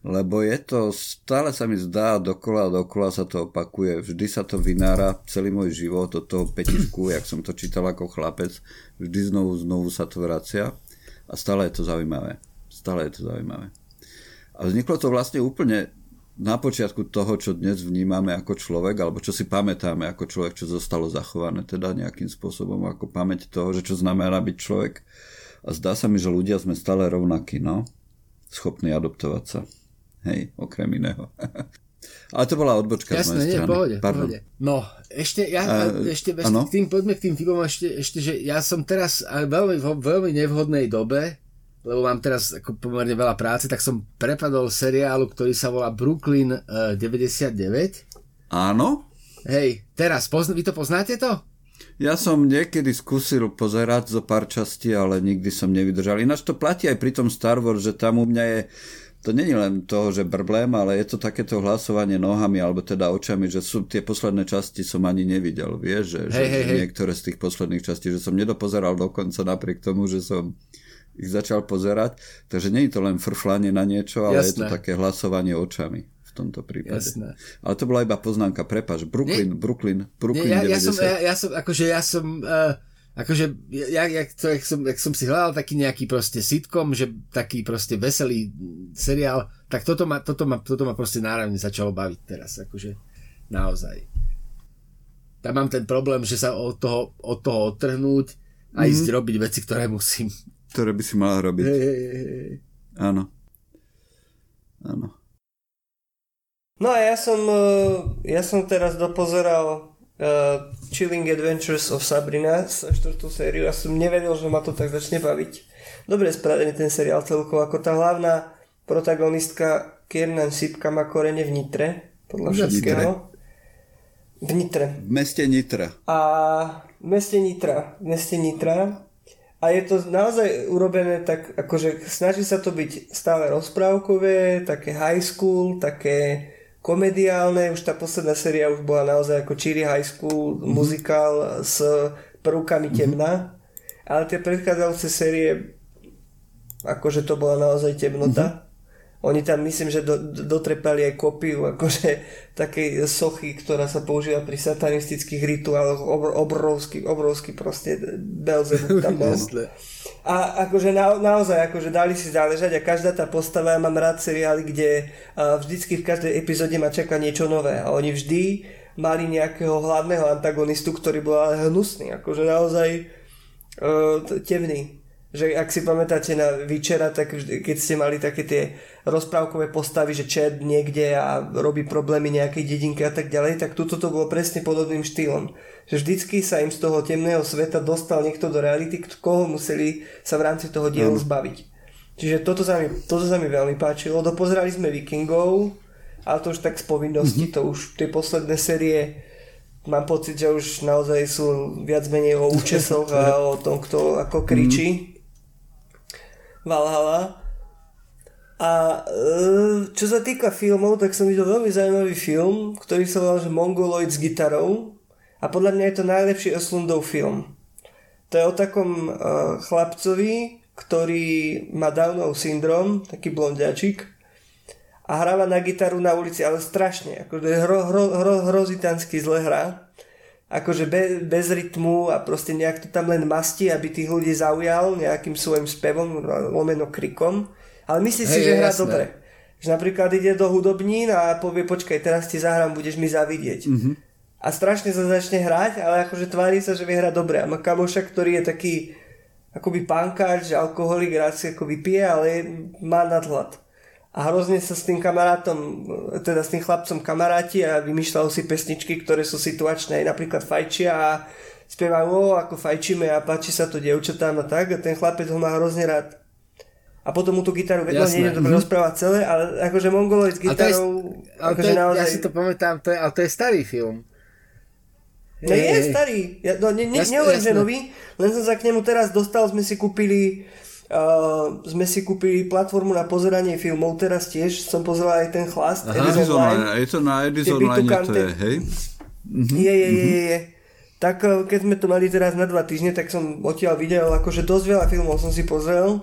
lebo je to, stále sa mi zdá, dokola a dokola sa to opakuje, vždy sa to vynára celý môj život od toho petisku, jak som to čítal ako chlapec, vždy znovu, znovu sa to vracia a stále je to zaujímavé. Stále je to zaujímavé. A vzniklo to vlastne úplne na počiatku toho, čo dnes vnímame ako človek, alebo čo si pamätáme ako človek, čo zostalo zachované, teda nejakým spôsobom ako pamäť toho, že čo znamená byť človek. A zdá sa mi, že ľudia sme stále rovnakí, no, schopní adoptovať sa. Hej, okrem iného. Ale to bola odbočka Jasné, z mojej nie, strany. Pohode, Pardon. pohode. No, ešte, ja, uh, ešte, ešte k tým, poďme k tým filmom ešte, ešte, že ja som teraz veľmi, v veľmi nevhodnej dobe, lebo mám teraz ako pomerne veľa práce, tak som prepadol seriálu, ktorý sa volá Brooklyn uh, 99. Áno. Hej, teraz, pozn- vy to poznáte to? Ja som niekedy skúsil pozerať zo pár častí, ale nikdy som nevydržal. Ináč to platí aj pri tom Star Wars, že tam u mňa je to není len to, že brblém, ale je to takéto hlasovanie nohami alebo teda očami, že sú tie posledné časti som ani nevidel, vieš, že, hej, že, hej, že niektoré z tých posledných častí, že som nedopozeral dokonca napriek tomu, že som ich začal pozerať, takže nie je to len frflanie na niečo, ale Jasné. je to také hlasovanie očami v tomto prípade. Jasné. Ale to bola iba poznámka, prepač, Brooklyn, nie, Brooklyn, Brooklyn nie, ja, 90. Ja som, ja, ja som, akože ja som... Uh akože, ja, ja, to, jak, som, jak som si hľadal taký nejaký proste sitcom, že taký proste veselý seriál, tak toto ma, toto ma, toto ma proste náravne začalo baviť teraz, akože naozaj. Tam mám ten problém, že sa od toho, od toho odtrhnúť a mm. ísť robiť veci, ktoré musím. Ktoré by si mal robiť. Hey, hey, hey. Áno. Áno. No a ja som, eh, ja som teraz dopozeral uh, Chilling Adventures of Sabrina, štvrtú sériu. Ja som nevedel, že ma to tak začne baviť. Dobre spravený ten seriál celkovo, ako tá hlavná protagonistka Kiernan Sipka má korene v Nitre, podľa všetkého. V Nitre. V meste Nitra. A v meste Nitra. V meste Nitra. A je to naozaj urobené tak, akože snaží sa to byť stále rozprávkové, také high school, také komediálne, už tá posledná séria už bola naozaj ako Cheery High School, mm-hmm. muzikál s prvkami mhm. temna. Mm-hmm. Ale tie predchádzajúce série akože to bola naozaj temnota. Mm-hmm. Oni tam myslím, že do, dotrepali aj kopiu akože takej sochy, ktorá sa používa pri satanistických rituáloch, obr, obrovský, obrovský proste Belzebub tam bol. A akože na, naozaj, akože dali si záležať a každá tá postava, ja mám rád seriály, kde a vždycky v každej epizóde ma čaká niečo nové. A oni vždy mali nejakého hlavného antagonistu, ktorý bol ale hnusný, akože naozaj uh, temný že ak si pamätáte na Vyčera, tak keď ste mali také tie rozprávkové postavy, že Chad niekde a robí problémy nejakej dedinky a tak ďalej, tak tuto to bolo presne podobným štýlom. Že vždycky sa im z toho temného sveta dostal niekto do reality, koho museli sa v rámci toho dielu zbaviť. Čiže toto sa mi, toto sa mi veľmi páčilo. Dopozerali sme Vikingov, ale to už tak z povinnosti, mm-hmm. to už tie posledné série mám pocit, že už naozaj sú viac menej o účesoch a o tom, kto ako kričí. Valhalla. A e, čo sa týka filmov, tak som videl veľmi zaujímavý film, ktorý sa že Mongoloid s gitarou a podľa mňa je to najlepší Oslundov film. To je o takom uh, chlapcovi, ktorý má Downov syndrom, taký blondiačik a hráva na gitaru na ulici, ale strašne, akože hro, hro, hro, hrozitánsky zle hrá akože be, bez rytmu a proste nejak to tam len masti, aby tých ľudí zaujal nejakým svojim spevom, lomeno krikom. Ale myslí si, že hrá dobre. Že napríklad ide do hudobnín a povie, počkaj, teraz ti zahrám, budeš mi zavidieť. Mm-hmm. A strašne sa začne hrať, ale akože tvári sa, že hrať dobre. A má kamoša, ktorý je taký akoby pankáč, alkoholik, rád si ako vypije, ale má nadhľad a hrozne sa s tým kamarátom, teda s tým chlapcom kamaráti a vymýšľajú si pesničky, ktoré sú situačné, napríklad fajčia a spievajú, o, ako fajčíme a páči sa to dievčatám a tak. A ten chlapec ho má hrozne rád. A potom mu tú gitaru vedľa nie je to rozprávať celé, ale akože Mongoloid s gitarou... Je, akože je, naozaj... Ja si to pamätám, to je, ale to je starý film. No je, je starý. Ja, no, ne, ne, nehovorím, že nový, len som sa k nemu teraz dostal, sme si kúpili Uh, sme si kúpili platformu na pozeranie filmov, teraz tiež som pozeral aj ten chlast. Aha, Edison Line. Je to na Edison Line, to je, hej? Mm-hmm. Je, je, je, je, je. Tak uh, keď sme to mali teraz na dva týždne, tak som odtiaľ videl, akože dosť veľa filmov som si pozrel.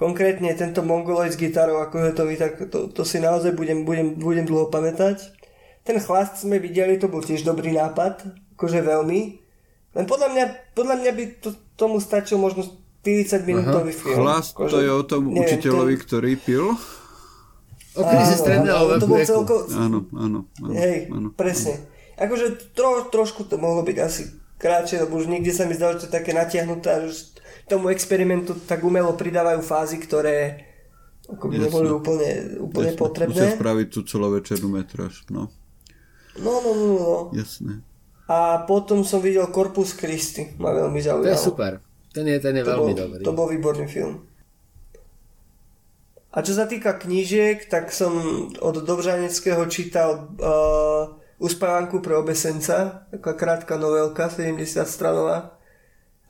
Konkrétne tento Mongoloid s gitarou, akože to mi tak, to, to si naozaj budem, budem, budem dlho pamätať. Ten chlast sme videli, to bol tiež dobrý nápad, akože veľmi. Len podľa mňa, podľa mňa by to, tomu stačil možno 40 minútový film. Hlas to je o tom neviem, učiteľovi, ten... ktorý pil? O kríze stredného veku. To bol celko... Áno, áno, áno. Hej, áno, presne. Áno. Akože tro, trošku to mohlo byť asi kratšie, lebo už niekde sa mi zdalo, že to je také natiahnuté, že tomu experimentu tak umelo pridávajú fázy, ktoré ako by neboli úplne, úplne Jasne. potrebné. Musia spraviť tú celovečernú metráž, no. No, no, no, no. Jasné. A potom som videl Corpus Christi, ma veľmi zaujalo. To je super. Ten je, ten je to veľmi bol, dobrý. To bol výborný film. A čo sa týka knížiek, tak som od Dobžaneckého čítal uh, Uspávanku pre obesenca, taká krátka novelka, 70 stranová.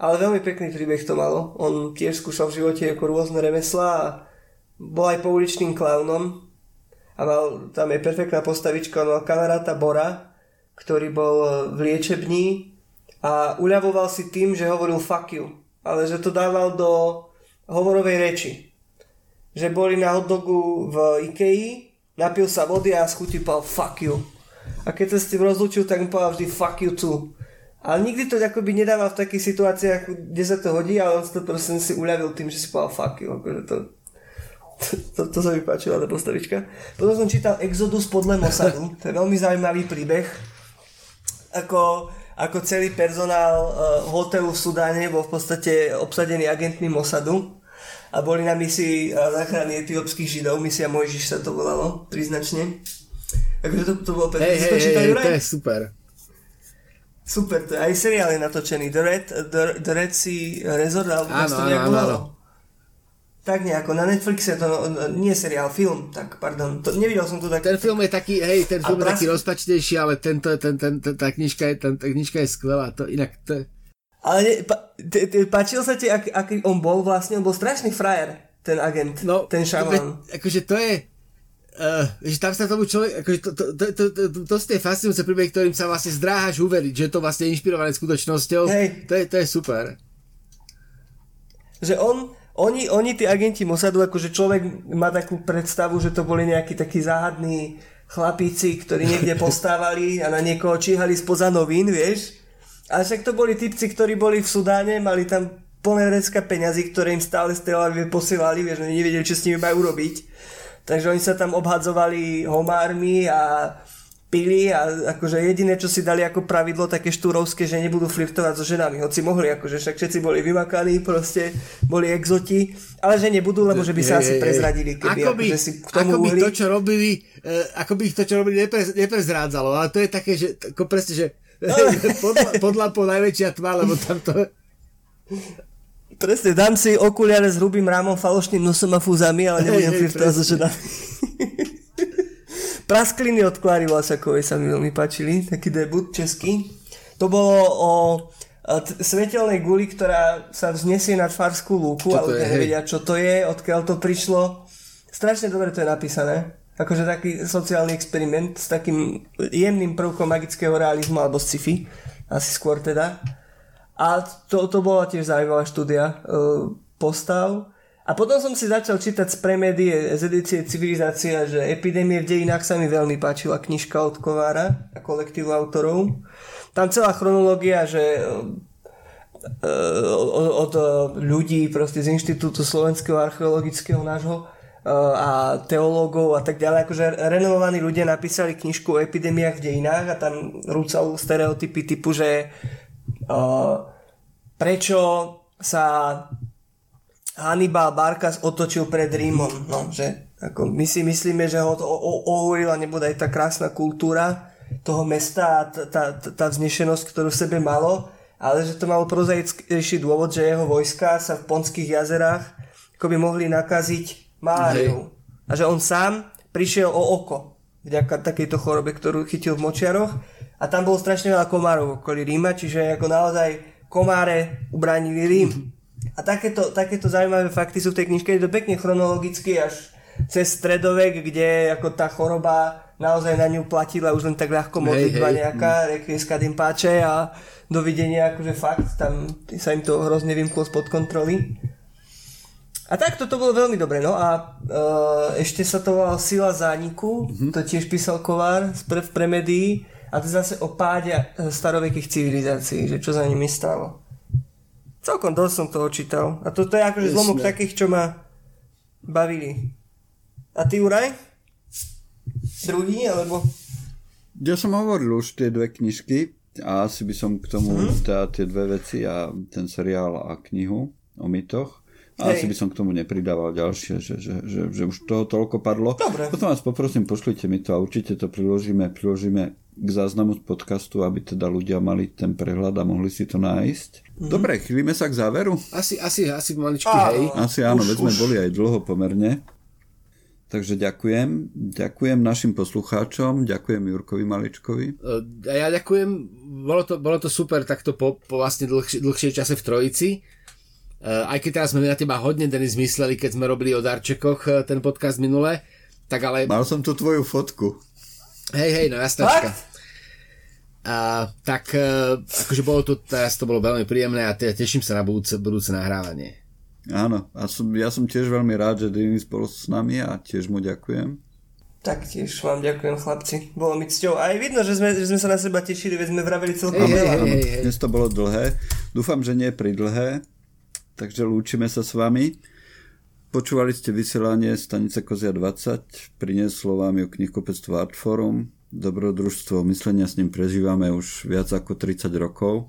Ale veľmi pekný príbeh to malo. On tiež skúšal v živote ako rôzne remeslá a bol aj pouličným klaunom. A mal, tam je perfektná postavička, on mal kamaráta Bora, ktorý bol v liečební a uľavoval si tým, že hovoril fuck you ale že to dával do hovorovej reči. Že boli na hotdogu v Ikei, napil sa vody a schutí povedal fuck you. A keď sa s tým rozlúčil, tak mu povedal vždy fuck you too. Ale nikdy to akoby nedával v takých situáciách, kde sa to hodí, ale on to proste si uľavil tým, že si povedal fuck you. Akože to, to, to, to sa mi páčila tá postavička. Potom som čítal Exodus podľa Mossadu. To je veľmi zaujímavý príbeh. Ako ako celý personál uh, hotelu v Sudáne bol v podstate obsadený agentmi Mossadu a boli na misii uh, záchrany etiópskych židov, misia Mojžiš sa to volalo, príznačne. Takže to, to bolo pekné. Hej, hej, hej, to je super. Super, to je aj seriál je natočený. The Red, The, The Red Sea Resort, alebo áno, to nejak áno, áno. Tak nejako, na Netflixe to, nie seriál, film, tak pardon, to, nevidel som to tak. Ten film je taký, hej, ten film je taký rozpačnejší, ale tento, ten, ten, ten, tá, knižka je, ten, tá knižka je skvelá, to inak to Ale ne, pa, te, te, páčil sa ti, ak, aký on bol vlastne, on bol strašný frajer, ten agent, no, ten šaman. Akože to je, Uh, že tam sa tomu človek, akože to, to, to, to, to, to, to sú tie fascinujúce príbehy, ktorým sa vlastne zdráhaš uveriť, že to vlastne je inšpirované skutočnosťou. Hej. To je, to je super. že on, oni, oni tí agenti Mossadu, akože človek má takú predstavu, že to boli nejakí takí záhadní chlapíci, ktorí niekde postávali a na niekoho číhali spoza novín, vieš. A však to boli typci, ktorí boli v Sudáne, mali tam plné vrecka peňazí, ktoré im stále z Tel Aviv posielali, vieš, oni nevedeli, čo s nimi majú robiť. Takže oni sa tam obhadzovali homármi a pili a akože jediné, čo si dali ako pravidlo také štúrovské, že nebudú flirtovať so ženami, hoci mohli, akože však všetci boli vymakaní, proste boli exoti, ale že nebudú, lebo že by sa asi prezradili, keby ako by, akože si k tomu ako by uhli. to, čo robili, uh, ako by ich to, čo robili, neprez, neprezrádzalo, ale to je také, že ako presne, že podľa, podľa po najväčšia tma, lebo tam to... Presne, dám si okuliare s hrubým rámom, falošným nosom a fúzami, ale nebudem flirtovať so ženami. Praskliny od Klary Vlasakovej sa mi veľmi páčili, taký debut český. To bolo o t- svetelnej guli, ktorá sa vznesie nad Farskú lúku, ale ľudia nevedia, čo to je, odkiaľ to prišlo. Strašne dobre to je napísané. Akože taký sociálny experiment s takým jemným prvkom magického realizmu alebo sci-fi. Asi skôr teda. A to, to bola tiež zaujímavá štúdia uh, postav. A potom som si začal čítať z premédie z edície Civilizácia, že epidémie v dejinách sa mi veľmi páčila knižka od Kovára a kolektívu autorov. Tam celá chronológia, že uh, od, od ľudí proste z Inštitútu slovenského archeologického nášho a teológov a tak ďalej. Akože renovovaní ľudia napísali knižku o epidémiách v dejinách a tam rúcali stereotypy typu, že prečo sa Hannibal Barkas otočil pred Rímom. No, že ako my si myslíme, že ho to ohúrila nebude aj tá krásna kultúra toho mesta a tá, tá, tá vznešenosť, ktorú v sebe malo, ale že to malo prozaickejší dôvod, že jeho vojska sa v Ponských jazerách ako by mohli nakaziť maláriou. A že on sám prišiel o oko vďaka takejto chorobe, ktorú chytil v močiaroch a tam bolo strašne veľa komárov okolí Ríma, čiže ako naozaj komáre ubránili Rím. A takéto, takéto zaujímavé fakty sú v tej knižke, je to pekne chronologicky až cez stredovek, kde ako tá choroba naozaj na ňu platila už len tak ľahko modlitba hej. nejaká, requieska tým páče a dovidenia, akože fakt, tam sa im to hrozne vymklo spod kontroly. A tak toto bolo veľmi dobre, no a uh, ešte sa to volal Sila zániku, mm-hmm. to tiež písal Kovár v premedii a to zase o páde starovekých civilizácií, že čo za nimi stalo. Celkom dosť som toho čítal. A toto je akože Jasné. zlomok takých, čo ma bavili. A ty, Uraj? Druhý, alebo... Ja som hovoril už tie dve knižky a asi by som k tomu Mhm. teda tie dve veci a ten seriál a knihu o mytoch. A Hej. asi by som k tomu nepridával ďalšie, že, že, že, že už toho toľko padlo. Dobre. Potom vás poprosím, pošlite mi to a určite to priložíme, priložíme k záznamu z podcastu, aby teda ľudia mali ten prehľad a mohli si to nájsť. Mhm. Dobre, chýlime sa k záveru. Asi, asi, asi maličky, Áno. hej. Asi áno, Už, veď sme boli aj dlho pomerne. Takže ďakujem. Ďakujem našim poslucháčom, ďakujem Jurkovi Maličkovi. E, A ja ďakujem, bolo to, bolo to super takto po, po vlastne dlhšie, dlhšej čase v Trojici. E, Aj keď teraz sme na teba hodne Denis mysleli, keď sme robili o darčekoch e, ten podcast minule, tak ale... Mal som tu tvoju fotku. Hej, hej, no jasnačka. Fakt? A, tak e, akože bolo to, teraz to bolo veľmi príjemné a te, teším sa na budúce, budúce nahrávanie. Áno, a som, ja som tiež veľmi rád, že Denis bol s nami a tiež mu ďakujem. Taktiež vám ďakujem chlapci. Bolo mi cťou. Aj vidno, že sme, že sme sa na seba tešili, veď sme vraveli celkom hej, veľa. hej, hej, hej. Dnes to bolo dlhé. Dúfam, že nie pridlhé. Takže lúčime sa s vami. Počúvali ste vysielanie Stanice Kozia 20. Prinieslo vám ju knihkupectvo Artforum. Dobrodružstvo myslenia s ním prežívame už viac ako 30 rokov.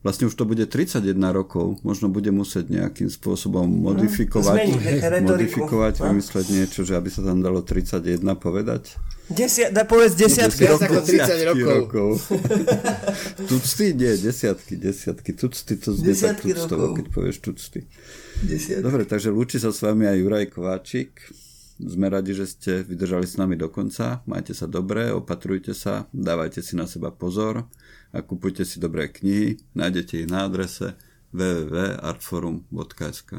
Vlastne už to bude 31 rokov. Možno bude musieť nejakým spôsobom modifikovať, zmeniť modifikovať No. vymysleť niečo, že aby sa tam dalo 31 povedať. Desia, da povedz desiatky Viac ako 30 rokov. rokov. tucty? Nie, desiatky, desiatky. Tucty to znie tak tuctovo, keď povieš tucty. Desiatky. Dobre, takže lúči sa s vami aj Juraj Kováčik. Sme radi, že ste vydržali s nami do konca. Majte sa dobre, opatrujte sa, dávajte si na seba pozor a kupujte si dobré knihy. Nájdete ich na adrese www.artforum.sk